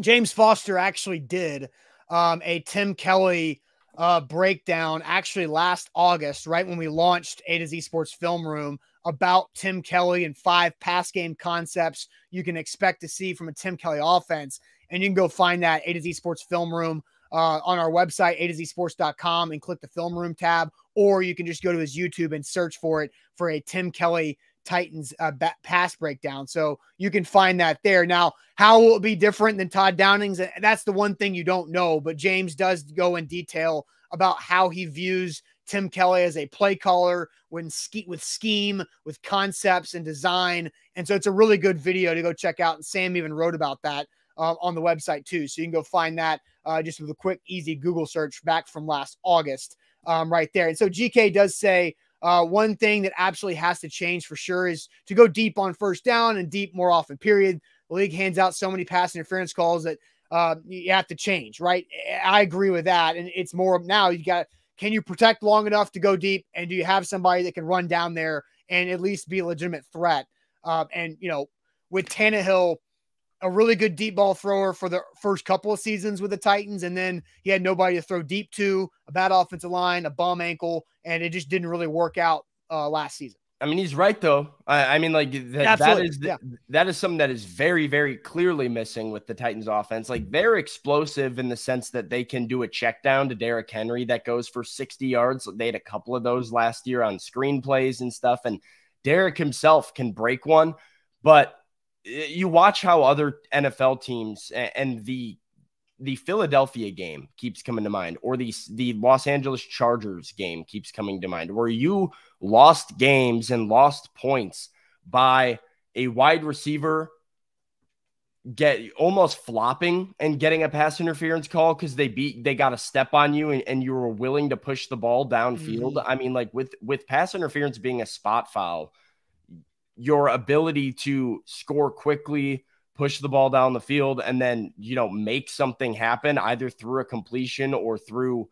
James Foster actually did um, a Tim Kelly uh, breakdown actually last August, right when we launched A to Z Sports Film Room about Tim Kelly and five pass game concepts you can expect to see from a Tim Kelly offense. And you can go find that A to Z Sports Film Room uh, on our website, A to Z Sports.com, and click the Film Room tab, or you can just go to his YouTube and search for it for a Tim Kelly Titans uh, pass breakdown. So you can find that there. Now, how will it be different than Todd Downing's? That's the one thing you don't know. But James does go in detail about how he views Tim Kelly as a play caller when with scheme, with concepts and design. And so it's a really good video to go check out. And Sam even wrote about that uh, on the website too. So you can go find that uh, just with a quick, easy Google search back from last August um, right there. And so GK does say uh, one thing that absolutely has to change for sure is to go deep on first down and deep more often, period. The league hands out so many pass interference calls that uh, you have to change, right? I agree with that. And it's more now you got can you protect long enough to go deep? And do you have somebody that can run down there and at least be a legitimate threat? Uh, and, you know, with Tannehill, a really good deep ball thrower for the first couple of seasons with the Titans. And then he had nobody to throw deep to, a bad offensive line, a bum ankle, and it just didn't really work out uh, last season. I mean, he's right though. I, I mean, like that, that is the, yeah. that is something that is very, very clearly missing with the Titans offense. Like they're explosive in the sense that they can do a check down to Derrick Henry that goes for 60 yards. They had a couple of those last year on screenplays and stuff. And Derrick himself can break one, but you watch how other NFL teams and the the Philadelphia game keeps coming to mind, or the the Los Angeles Chargers game keeps coming to mind, where you lost games and lost points by a wide receiver get almost flopping and getting a pass interference call because they beat they got a step on you and, and you were willing to push the ball downfield. Mm-hmm. I mean, like with with pass interference being a spot foul, your ability to score quickly push the ball down the field and then, you know, make something happen either through a completion or through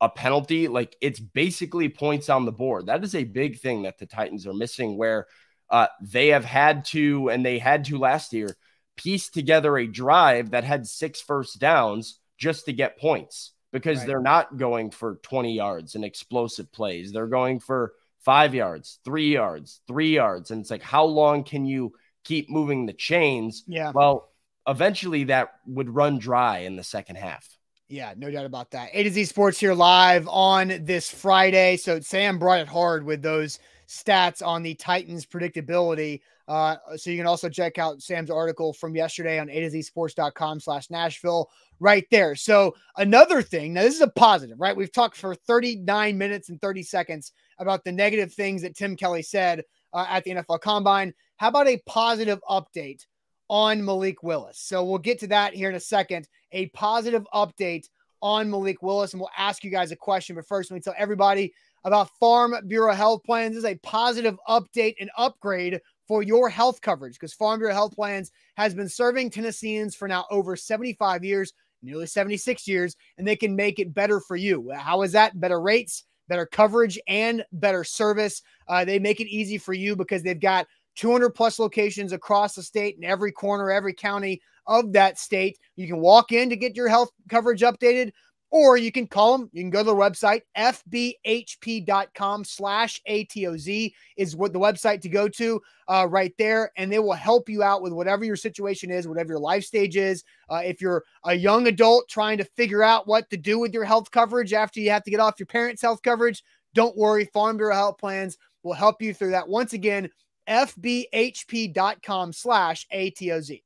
a penalty. Like it's basically points on the board. That is a big thing that the Titans are missing where uh, they have had to, and they had to last year, piece together a drive that had six first downs just to get points because Right. they're not going for 20 yards and explosive plays. They're going for five yards, three yards, three yards. And it's like, how long can you keep moving the chains? Yeah. Well, eventually that would run dry in the second half. Yeah, no doubt about that. A to Z Sports here live on this Friday. So Sam brought it hard with those stats on the Titans predictability. Uh, so you can also check out Sam's article from yesterday on A to Z sports.com slash Nashville right there. So another thing, now this is a positive, right? We've talked for 39 minutes and 30 seconds about the negative things that Tim Kelly said uh, at the NFL Combine. How about a positive update on Malik Willis? So we'll get to that here in a second. A positive update on Malik Willis, and we'll ask you guys a question. But first, let me tell everybody about Farm Bureau Health Plans. This is a positive update and upgrade for your health coverage because Farm Bureau Health Plans has been serving Tennesseans for now over 75 years, nearly 76 years, and they can make it better for you. How is that? Better rates, better coverage, and better service. Uh, they make it easy for you because they've got 200 plus locations across the state in every corner, every county of that state. You can walk in to get your health coverage updated, or you can call them. You can go to the website, fbhp.com slash ATOZ is what the website to go to uh, right there. And they will help you out with whatever your situation is, whatever your life stage is. Uh, if you're a young adult trying to figure out what to do with your health coverage after you have to get off your parents' health coverage, don't worry. Farm Bureau Health Plans will help you through that. Once again, fbhp.com slash ATOZ.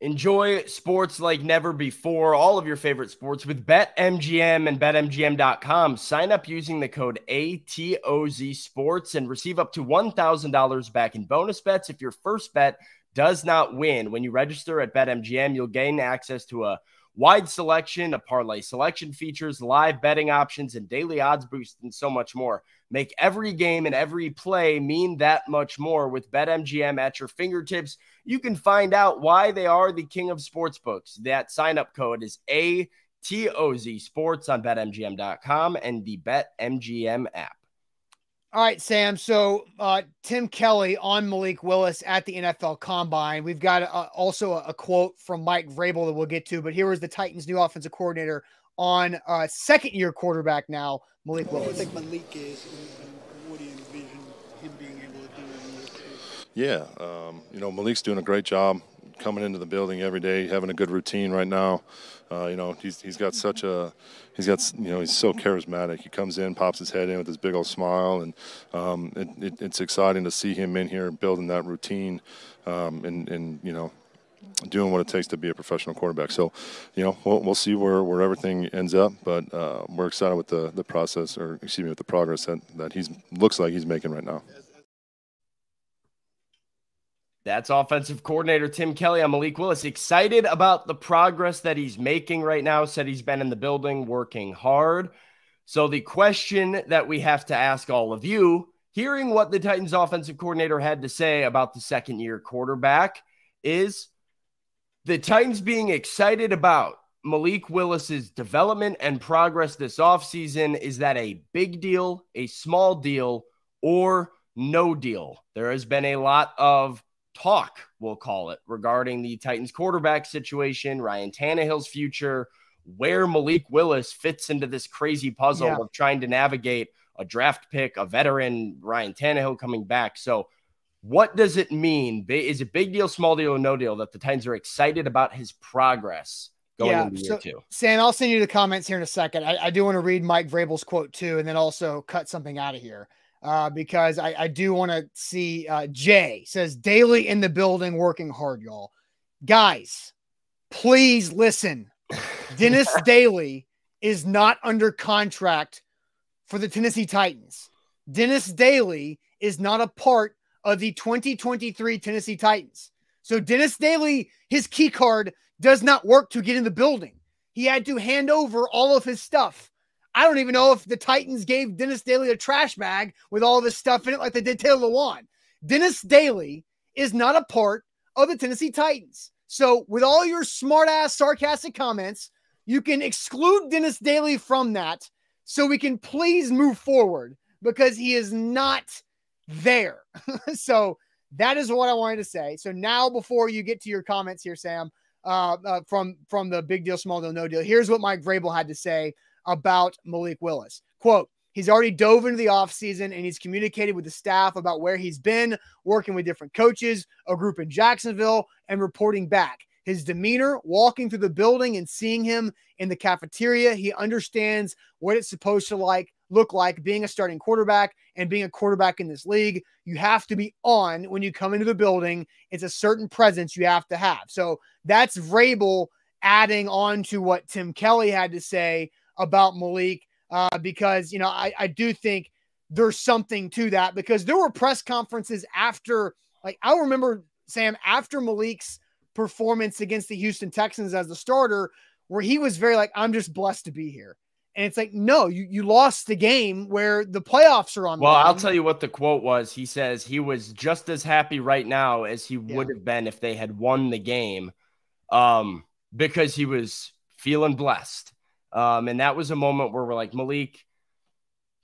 Enjoy sports like never before. All of your favorite sports with BetMGM and BetMGM.com. Sign up using the code ATOZ Sports and receive up to $1,000 back in bonus bets if your first bet does not win. When you register at BetMGM, you'll gain access to a wide selection of parlay selection features, live betting options, and daily odds boost, and so much more. Make every game and every play mean that much more with BetMGM at your fingertips. You can find out why they are the king of sportsbooks. That sign up code is ATOZ Sports on BetMGM.com and the BetMGM app. All right, Sam. So uh, Tim Kelly on Malik Willis at the NFL Combine. We've got uh, also a, a, quote from Mike Vrabel that we'll get to, but here was the Titans' new offensive coordinator on uh, second-year quarterback now, Malik Willis. What do you think Malik is, and, and what do you envision him being able to do in year two? Yeah, um, you know Malik's doing a great job coming into the building every day, having a good routine right now. Uh, you know, he's he's got such a he's got you know he's so charismatic. He comes in, pops his head in with his big old smile, and um, it, it, it's exciting to see him in here building that routine, um, and and you know. Doing what it takes to be a professional quarterback. So, you know, we'll, we'll see where, where everything ends up, but uh, we're excited with the, the process, or excuse me, with the progress that, that he's looks like he's making right now. That's offensive coordinator Tim Kelly on Malik Willis. Excited about the progress that he's making right now. Said he's been in the building working hard. So, the question that we have to ask all of you, hearing what the Titans offensive coordinator had to say about the second year quarterback, is the Titans being excited about Malik Willis's development and progress this offseason. Is that a big deal, a small deal, or no deal? There has been a lot of talk, we'll call it, regarding the Titans quarterback situation, Ryan Tannehill's future, where Malik Willis fits into this crazy puzzle Yeah. of trying to navigate a draft pick, a veteran, Ryan Tannehill coming back. So, what does it mean? Is it big deal, small deal, or no deal that the Titans are excited about his progress going Yeah, into year so- two? Sam, I'll send you the comments here in a second. I, I do want to read Mike Vrabel's quote too, and then also cut something out of here uh, because I, I do want to see. Uh, Jay says daily in the building, working hard, y'all. Guys, please listen. Dennis Daly is not under contract for the Tennessee Titans. Dennis Daly is not a part of the 2023 Tennessee Titans. So Dennis Daly, his key card does not work to get in the building. He had to hand over all of his stuff. I don't even know if the Titans gave Dennis Daly a trash bag with all of his stuff in it like they did Taylor Lewan. Dennis Daly is not a part of the Tennessee Titans. So, with all your smart ass sarcastic comments, you can exclude Dennis Daly from that so we can please move forward because he is not there. so, that is what I wanted to say. So, now before you get to your comments here, Sam, uh, uh, from from the big deal, small deal, no deal. Here's what Mike Vrabel had to say about Malik Willis. Quote, He's already dove into the offseason and he's communicated with the staff about where he's been, working with different coaches, a group in Jacksonville, and reporting back. His demeanor, walking through the building and seeing him in the cafeteria, he understands what it's supposed to like look like being a starting quarterback and being a quarterback in this league. You have to be on when you come into the building. It's a certain presence you have to have. So that's Vrabel adding on to what Tim Kelly had to say about Malik, uh, because, you know, I, I do think there's something to that because there were press conferences after, like, I remember, Sam, after Malik's performance against the Houston Texans as the starter, where he was very like, I'm just blessed to be here. And it's like, no, you, you lost the game where the playoffs are on. Well, I'll tell you what the quote was. He says he was just as happy right now as he yeah. would have been if they had won the game, um, because he was feeling blessed. Um, and that was a moment where we're like, Malik,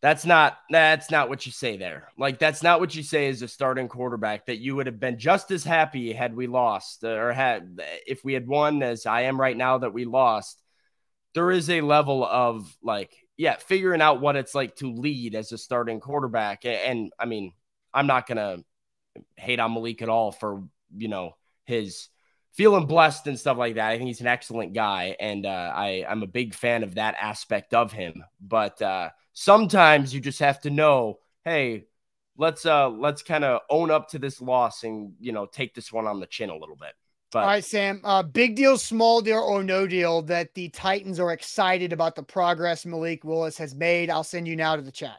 that's not that's not what you say there. Like that's not what you say as a starting quarterback. That you would have been just as happy had we lost or had if we had won as I am right now that we lost there is a level of like, yeah, figuring out what it's like to lead as a starting quarterback. And I mean, I'm not going to hate on Malik at all for, you know, his feeling blessed and stuff like that. I think he's an excellent guy. And uh, I, I'm a big fan of that aspect of him. But uh, sometimes you just have to know, hey, let's uh let's kind of own up to this loss and you know take this one on the chin a little bit. But all right, Sam. Uh, big deal, small deal, or no deal that the Titans are excited about the progress Malik Willis has made. I'll send you now to the chat.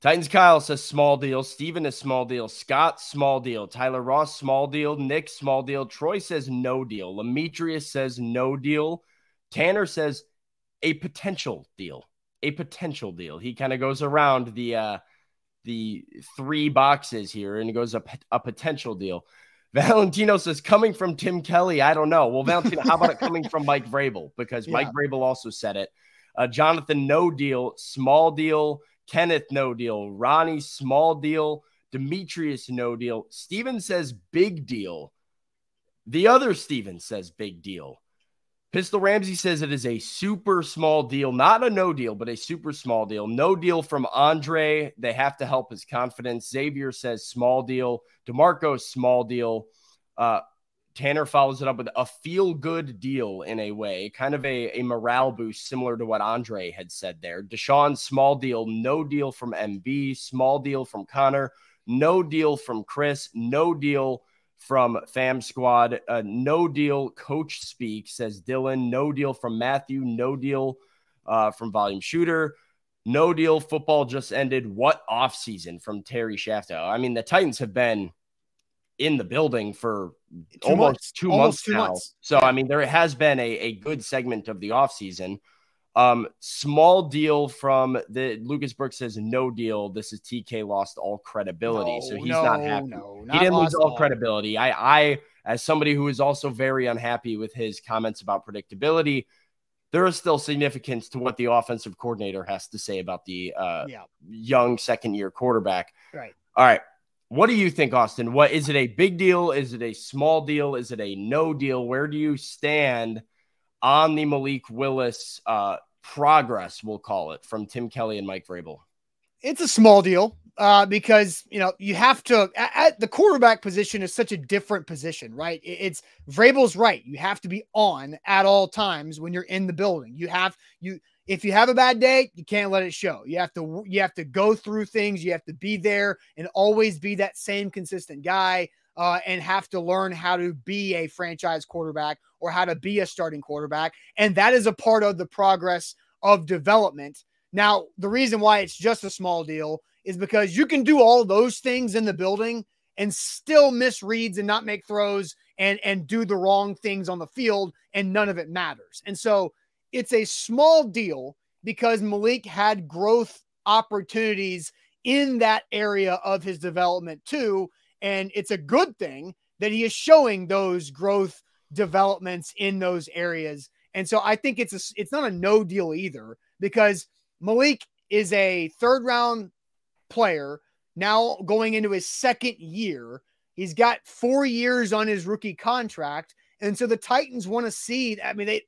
Titans Kyle says small deal. Steven is small deal. Scott, small deal. Tyler Ross, small deal. Nick, small deal. Troy says no deal. Lamitrius says no deal. Tanner says a potential deal. A potential deal. He kind of goes around the uh the three boxes here and he goes a, a potential deal. Valentino says coming from Tim Kelly. I don't know. Well, Valentino, how about it coming from Mike Vrabel? Because yeah. Mike Vrabel also said it. Uh, Jonathan, no deal. Small deal. Kenneth, no deal. Ronnie, small deal. Demetrius, no deal. Steven says big deal. The other Steven says big deal. Pistol Ramsey says it is a super small deal, not a no deal, but a super small deal. No deal from Andre. They have to help his confidence. Xavier says small deal. DeMarco, small deal. Uh, Tanner follows it up with a feel good deal in a way, kind of a, a morale boost, similar to what Andre had said there. Deshaun, small deal. No deal from MB. Small deal from Connor. No deal from Chris. No deal from Fam Squad. Uh, no deal. Coach speak says Dylan. No deal from Matthew. No deal uh, from Volume Shooter. No deal. Football just ended. What off season from Terry Shafto? I mean, the Titans have been in the building for two almost months. two almost months two now. Months. So I mean, there has been a, a good segment of the off season. Um, small deal from the Lucas Brooks says no deal. This is TK lost all credibility, no, so he's no, not happy. No, not he didn't lose all, all credibility. I, I, as somebody who is also very unhappy with his comments about predictability, there is still significance to what the offensive coordinator has to say about the uh, yeah. young second year quarterback. Right. All right. What do you think, Austin? What is it a big deal? Is it a small deal? Is it a no deal? Where do you stand on the Malik Willis uh, progress, we'll call it, from Tim Kelly and Mike Vrabel? It's a small deal uh, because you know you have to. At, at, the quarterback position is such a different position, right? It, it's Vrabel's right. You have to be on at all times when you're in the building. You have you if you have a bad day, you can't let it show. You have to you have to go through things. You have to be there and always be that same consistent guy uh, and have to learn how to be a franchise quarterback or how to be a starting quarterback. And that is a part of the progress of development. Now, the reason why it's just a small deal is because you can do all those things in the building and still miss reads and not make throws and and do the wrong things on the field and none of it matters. And so it's a small deal because Malik had growth opportunities in that area of his development too and it's a good thing that he is showing those growth developments in those areas. And so I think it's a, it's not a no deal either because Malik is a third round player now going into his second year. He's got four years on his rookie contract. And so the Titans want to see, I mean, they,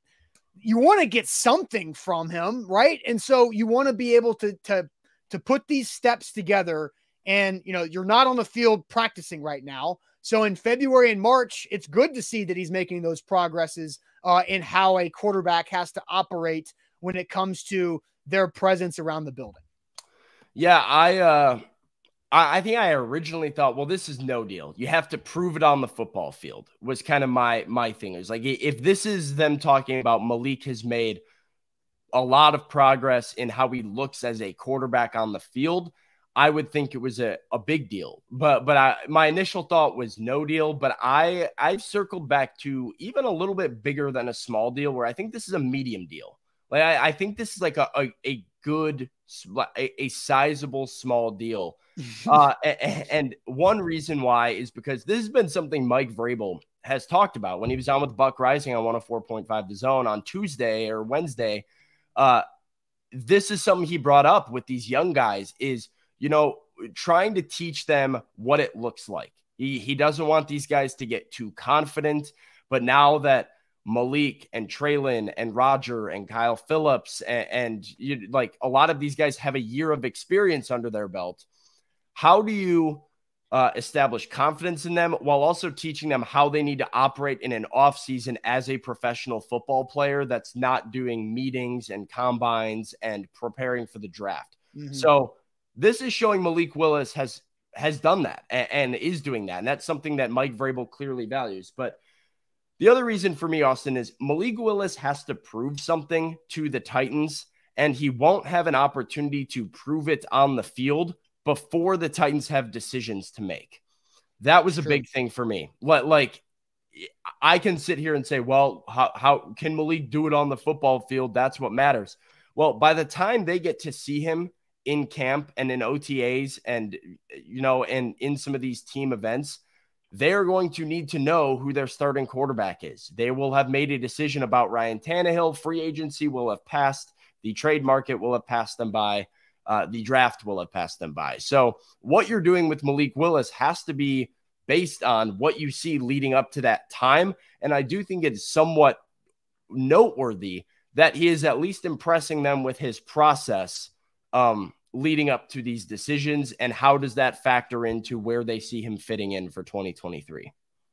you want to get something from him, right? And so you want to be able to, to, to put these steps together and, you know, you're not on the field practicing right now. So in February and March, it's good to see that he's making those progresses uh, in how a quarterback has to operate when it comes to their presence around the building. Yeah, I uh I, think I originally thought, well, this is no deal. You have to prove it on the football field. Was kind of my my thing. Is like if this is them talking about Malik has made a lot of progress in how he looks as a quarterback on the field, I would think it was a, a big deal. But but I my initial thought was no deal. But I I've circled back to even a little bit bigger than a small deal, where I think this is a medium deal. Like I, I think this is like a, a, a good a, a sizable small deal. uh, and one reason why is because this has been something Mike Vrabel has talked about when he was on with Buck Reising on 104.5 The Zone on Tuesday or Wednesday. Uh, this is something he brought up with these young guys is, you know, trying to teach them what it looks like. He, he doesn't want these guys to get too confident. But now that Malik and Treylon and Roger and Kyle Phillips and, and you, like a lot of these guys have a year of experience under their belt. How do you uh, establish confidence in them while also teaching them how they need to operate in an off season as a professional football player that's not doing meetings and combines and preparing for the draft? Mm-hmm. So this is showing Malik Willis has has done that and, and is doing that, and that's something that Mike Vrabel clearly values, but the other reason for me, Austin, is Malik Willis has to prove something to the Titans, and he won't have an opportunity to prove it on the field before the Titans have decisions to make. That was a True. big thing for me. Like, I can sit here and say, well, how, how can Malik do it on the football field? That's what matters. Well, by the time they get to see him in camp and in OTAs and, you know, and in some of these team events, they're going to need to know who their starting quarterback is. They will have made a decision about Ryan Tannehill. Free agency will have passed. The trade market will have passed them by. Uh, the draft will have passed them by. So, what you're doing with Malik Willis has to be based on what you see leading up to that time. And I do think it's somewhat noteworthy that he is at least impressing them with his process um, leading up to these decisions and how does that factor into where they see him fitting in for 2023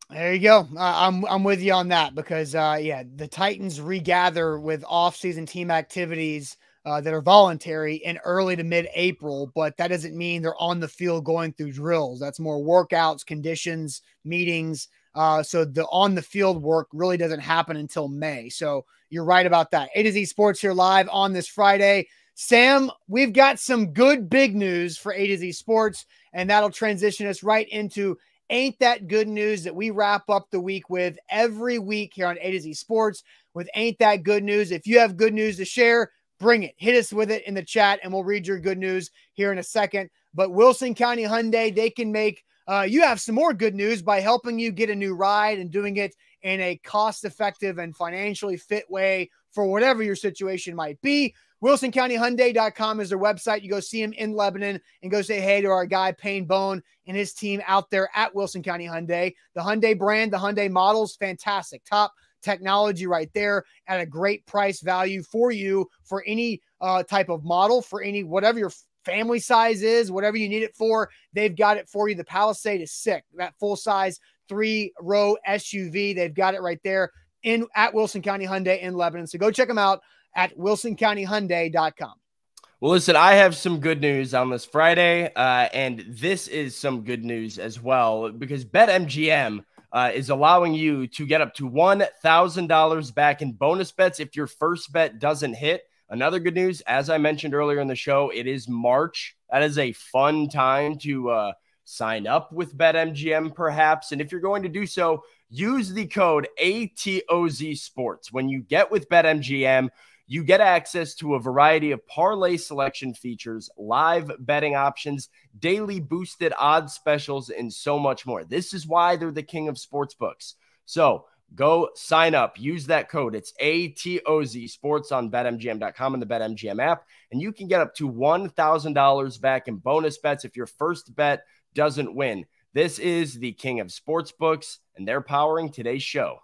there you go. Uh, I'm I'm with you on that because uh, yeah, the Titans regather with off-season team activities uh, that are voluntary in early to mid-April, but that doesn't mean they're on the field going through drills. That's more workouts, conditions, meetings. Uh, so the on the field work really doesn't happen until May. So you're right about that. A to Z Sports here live on this Friday. Sam, we've got some good big news for A to Z Sports, and that'll transition us right into Ain't That Good News that we wrap up the week with every week here on A to Z Sports with Ain't That Good News. If you have good news to share, bring it. Hit us with it in the chat, and we'll read your good news here in a second. But Wilson County Hyundai, they can make uh, you have some more good news by helping you get a new ride and doing it in a cost effective and financially fit way for whatever your situation might be. WilsonCountyHyundai.com is their website. You go see him in Lebanon and go say hey to our guy Payne Bone and his team out there at Wilson County Hyundai. The Hyundai brand, the Hyundai models, fantastic. Top technology right there at a great price value for you for any uh, type of model, for any whatever your family size is, whatever you need it for. They've got it for you. The Palisade is sick. That full size three row SUV. They've got it right there in at Wilson County Hyundai in Lebanon. So go check them out at wilsoncountyhyundai.com. Well, listen, I have some good news on this Friday, uh, and this is some good news as well because BetMGM uh, is allowing you to get up to $1,000 back in bonus bets if your first bet doesn't hit. Another good news, as I mentioned earlier in the show, it is March. That is a fun time to uh, sign up with BetMGM, perhaps. And if you're going to do so, use the code ATOZ Sports. When you get with BetMGM, you get access to a variety of parlay selection features, live betting options, daily boosted odds specials, and so much more. This is why they're the king of sportsbooks. So go sign up. Use that code. It's ATOZ Sports on BetMGM.com and the BetMGM app. And you can get up to $1,000 back in bonus bets if your first bet doesn't win. This is the king of sportsbooks, and they're powering today's show.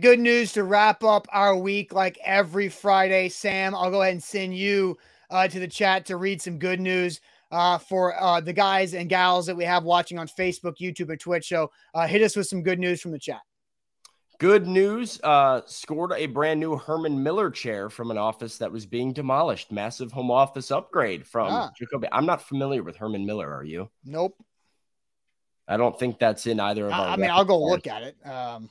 Good news to wrap up our week like every Friday. Sam, I'll go ahead and send you uh, to the chat to read some good news uh, for uh, the guys and gals that we have watching on Facebook, YouTube, and Twitch. So uh, hit us with some good news from the chat. Good news. Uh, scored a brand new Herman Miller chair from an office that was being demolished. Massive home office upgrade from ah. Jacoby. I'm not familiar with Herman Miller. Are you? Nope. I don't think that's in either of our. I mean, I'll go look at it. Um,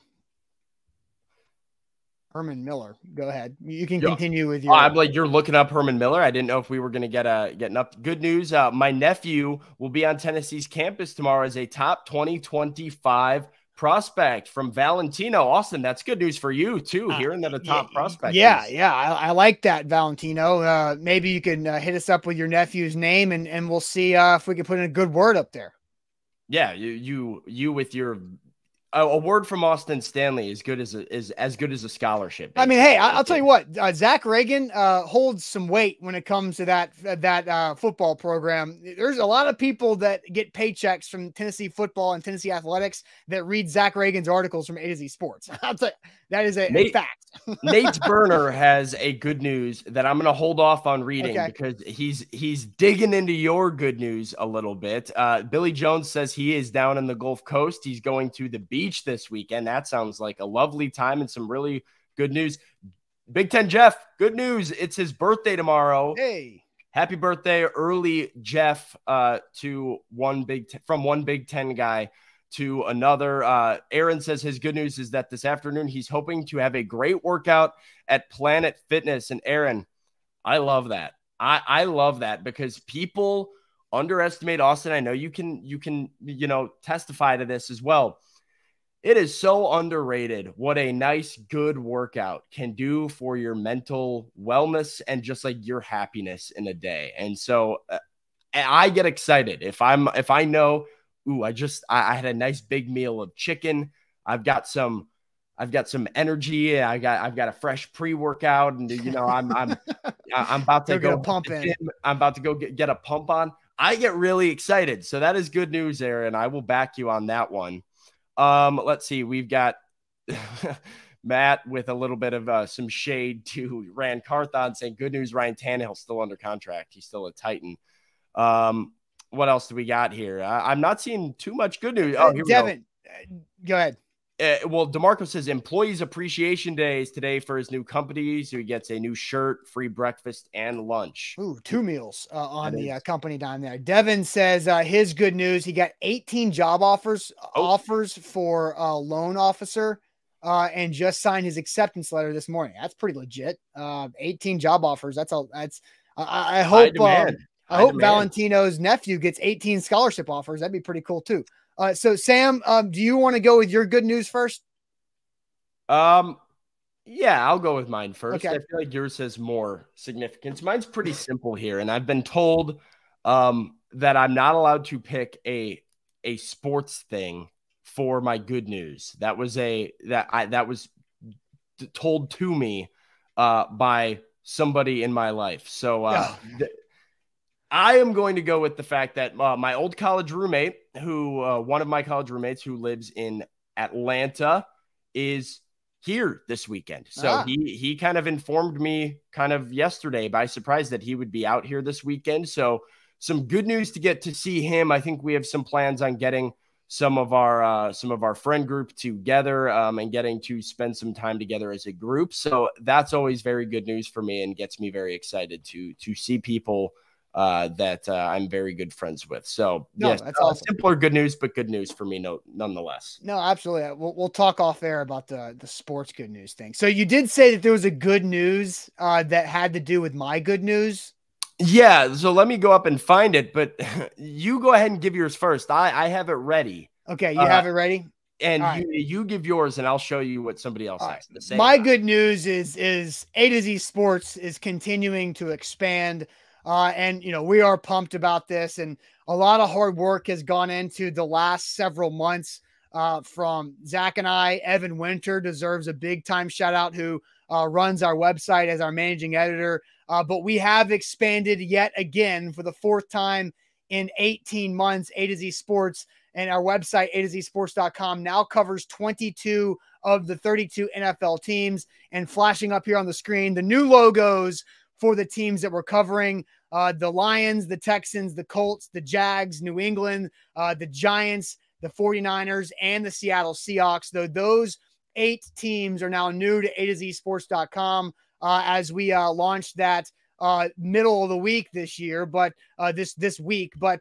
Herman Miller. Go ahead. You can continue with your. Oh, I'm like you're looking up Herman Miller. I didn't know if we were going to get a get up. Good news. Uh, my nephew will be on Tennessee's campus tomorrow as a top 2025 prospect from Valentino. Austin, that's good news for you too. Uh, hearing that a top yeah, prospect. Yeah, is. yeah, I, I, like that Valentino. Uh, maybe you can uh, hit us up with your nephew's name, and and we'll see uh, if we can put in a good word up there. Yeah, you you you with your a, word from Austin Stanley is good as a, is as good as a scholarship. Basically. I mean, hey, I, will tell you what, uh, Zach Ragan uh, holds some weight when it comes to that that uh, football program. There's a lot of people that get paychecks from Tennessee football and Tennessee athletics that read Zach Ragan's articles from A to Z Sports. I'll tell you, that is a, Nate, fact. Nate's burner has a good news that I'm going to hold off on reading okay. because he's he's digging into your good news a little bit. Uh, Billy Jones says he is down in the Gulf Coast. He's going to the beach this weekend. That sounds like a lovely time and some really good news. Big Ten Jeff, good news. It's his birthday tomorrow. Hey. Happy birthday, early Jeff, uh, to one big t- from one Big Ten guy to another. Uh, Aaron says his good news is that this afternoon he's hoping to have a great workout at Planet Fitness. And Aaron, I love that. I, I love that because people underestimate Austin. I know you can you can you know testify to this as well. It is so underrated what a nice good workout can do for your mental wellness and just like your happiness in a day. And so uh, I get excited if I'm if I know ooh, I just I, I had a nice big meal of chicken. I've got some I've got some energy. I got I've got a fresh pre-workout, and you know I'm I'm I'm about to go, pump in. I'm about to go get, get a pump on. I get really excited. So that is good news, Aaron. I will back you on that one. Um, let's see. We've got Matt with a little bit of uh, some shade to Ran Carthon saying, "Good news, Ryan Tannehill still under contract. He's still a Titan." Um, what else do we got here? I, am not seeing too much good news. Oh, here Devin, go. go. ahead. Uh, well, Demarco says employees appreciation day is today for his new company. So he gets a new shirt, free breakfast, and lunch. Ooh, two meals uh, on that the uh, company down there. Devin says uh, his good news: he got 18 job offers oh. offers for a loan officer, uh, and just signed his acceptance letter this morning. That's pretty legit. Uh, 18 job offers. That's all. That's. I, I hope. I hope Valentino's nephew gets 18 scholarship offers. That'd be pretty cool too. Uh, so Sam, um, do you want to go with your good news first? Um, yeah, I'll go with mine first. Okay. I feel like yours has more significance. Mine's pretty simple here, and I've been told um, that I'm not allowed to pick a a sports thing for my good news. That was a that I that was told to me uh, by somebody in my life. So uh, th- I am going to go with the fact that uh, my old college roommate, who uh, one of my college roommates who lives in Atlanta, is here this weekend. So ah. he he kind of informed me kind of yesterday by surprise that he would be out here this weekend. So some good news to get to see him. I think we have some plans on getting some of our uh, some of our friend group together um, and getting to spend some time together as a group. So that's always very good news for me and gets me very excited to to see people uh, that uh, I'm very good friends with. So no, yes, that's uh, awesome. simpler good news, but good news for me, no, nonetheless. No, absolutely. We'll, we'll talk off air about the the sports good news thing. So you did say that there was a good news uh, that had to do with my good news. Yeah. So let me go up and find it, but you go ahead and give yours first. I I have it ready. Okay, you uh, have it ready. And you, right. you give yours, and I'll show you what somebody else All has right. to say. My good news is is A to Z Sports is continuing to expand uh, and, you know, we are pumped about this. And a lot of hard work has gone into the last several months uh, from Zach and I. Evan Winter deserves a big time shout out, who uh, runs our website as our managing editor. Uh, but we have expanded yet again for the fourth time in 18 months. A to Z Sports and our website, A to Z Sports.com, now covers 22 of the 32 NFL teams. And flashing up here on the screen, the new logos for the teams that we're covering uh, the Lions, the Texans, the Colts, the Jags, New England, uh, the Giants, the 49ers, and the Seattle Seahawks. Though those eight teams are now new to A to Z Sports.com uh, as we uh, launched that uh, middle of the week this year, but uh, this this week. But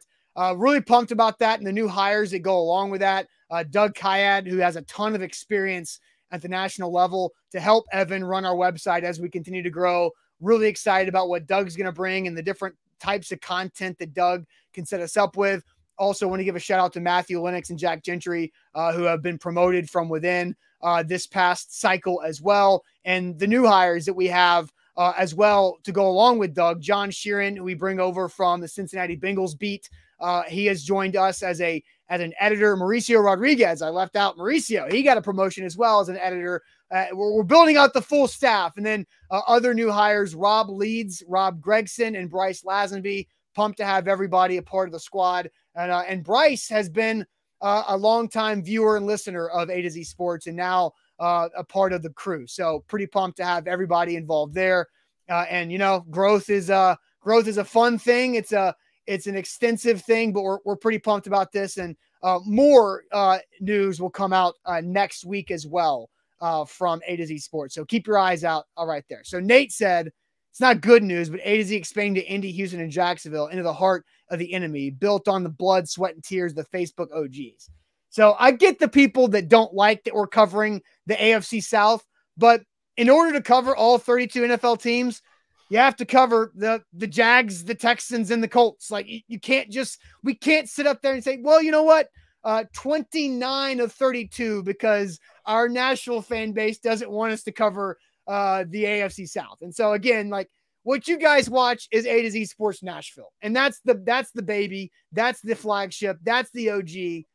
really pumped about that and the new hires that go along with that. Doug Kyed, who has a ton of experience at the national level to help Evan run our website as we continue to grow. Really excited about what Doug's going to bring and the different types of content that Doug can set us up with. Also, want to give a shout out to Matthew Lennox and Jack Gentry, uh, who have been promoted from within uh, this past cycle as well. And the new hires that we have uh, as well to go along with Doug, John Sheeran, who we bring over from the Cincinnati Bengals beat. Uh, he has joined us as a as an editor. Mauricio Rodriguez, I left out Mauricio. He got a promotion as well as an editor. Uh, we're, we're, building out the full staff, and then uh, other new hires: Rob Leeds, Rob Gregson, and Bryce Lazenby. Pumped to have everybody a part of the squad, and uh, and Bryce has been uh, a longtime viewer and listener of A to Z Sports, and now uh, a part of the crew. So pretty pumped to have everybody involved there. Uh, and you know, growth is uh growth is a fun thing. It's a it's an extensive thing, but we're we're pretty pumped about this. And uh, more news will come out next week as well uh, from A to Z Sports. So keep your eyes out all right there. So Nate said it's not good news, but A to Z expanding to Indy, Houston, and Jacksonville into the heart of the enemy, built on the blood, sweat, and tears of the Facebook OGs. So I get the people that don't like that we're covering the AFC South, but in order to cover all 32 NFL teams, you have to cover the the Jags, the Texans, and the Colts. Like you, you can't just we can't sit up there and say, well, you know what? Uh, 29 of 32 because our national fan base doesn't want us to cover uh, the AFC South. And so again, like what you guys watch is A to Z Sports Nashville, and that's the that's the baby, that's the flagship, that's the OG.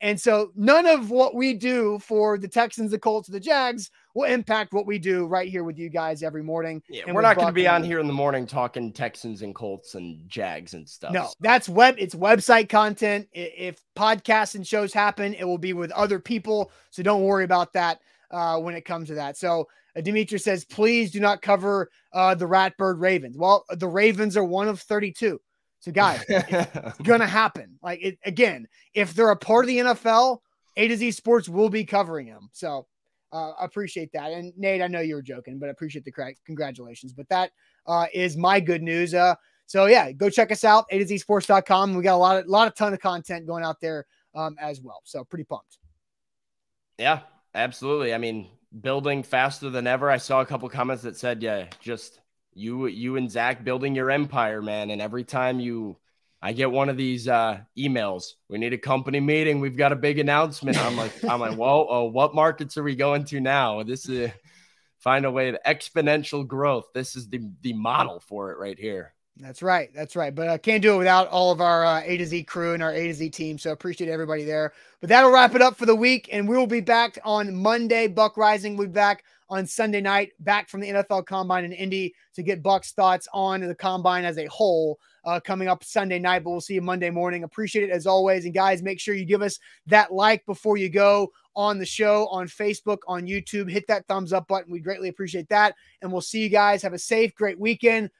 And so none of what we do for the Texans, the Colts, the Jags will impact what we do right here with you guys every morning. Yeah, we're not going to be on here in the morning talking Texans and Colts and Jags and stuff. No, that's web. It's website content. If podcasts and shows happen, it will be with other people. So don't worry about that uh, when it comes to that. So uh, Dimitri says, please do not cover uh, the Ratbird Ravens. Well, the Ravens are one of 32. So, guys, it's gonna happen. Like it again, if they're a part of the NFL, A to Z Sports will be covering them. So, uh, appreciate that. And Nate, I know you were joking, but I appreciate the correct congratulations. But that uh, is my good news. Uh, so yeah, go check us out, A to Z Sports.com. We got a lot of lot of ton of content going out there um, as well. So pretty pumped. Yeah, absolutely. I mean, building faster than ever. I saw a couple comments that said, yeah, just you you and Zach building your empire, man. And every time you I get one of these uh, emails, we need a company meeting. We've got a big announcement. I'm like, I'm like, whoa, oh, what markets are we going to now? This is find a way to exponential growth. This is the the model for it right here. That's right. That's right. But I can't do it without all of our uh, A to Z crew and our A to Z team. So appreciate everybody there. But that'll wrap it up for the week. And we will be back on Monday. Buck Reising will be back on Sunday night, back from the NFL Combine in Indy to get Buck's thoughts on the Combine as a whole. Uh, coming up Sunday night, but we'll see you Monday morning. Appreciate it as always. And guys, make sure you give us that like before you go on the show on Facebook, on YouTube. Hit that thumbs up button. We greatly appreciate that. And we'll see you guys. Have a safe, great weekend.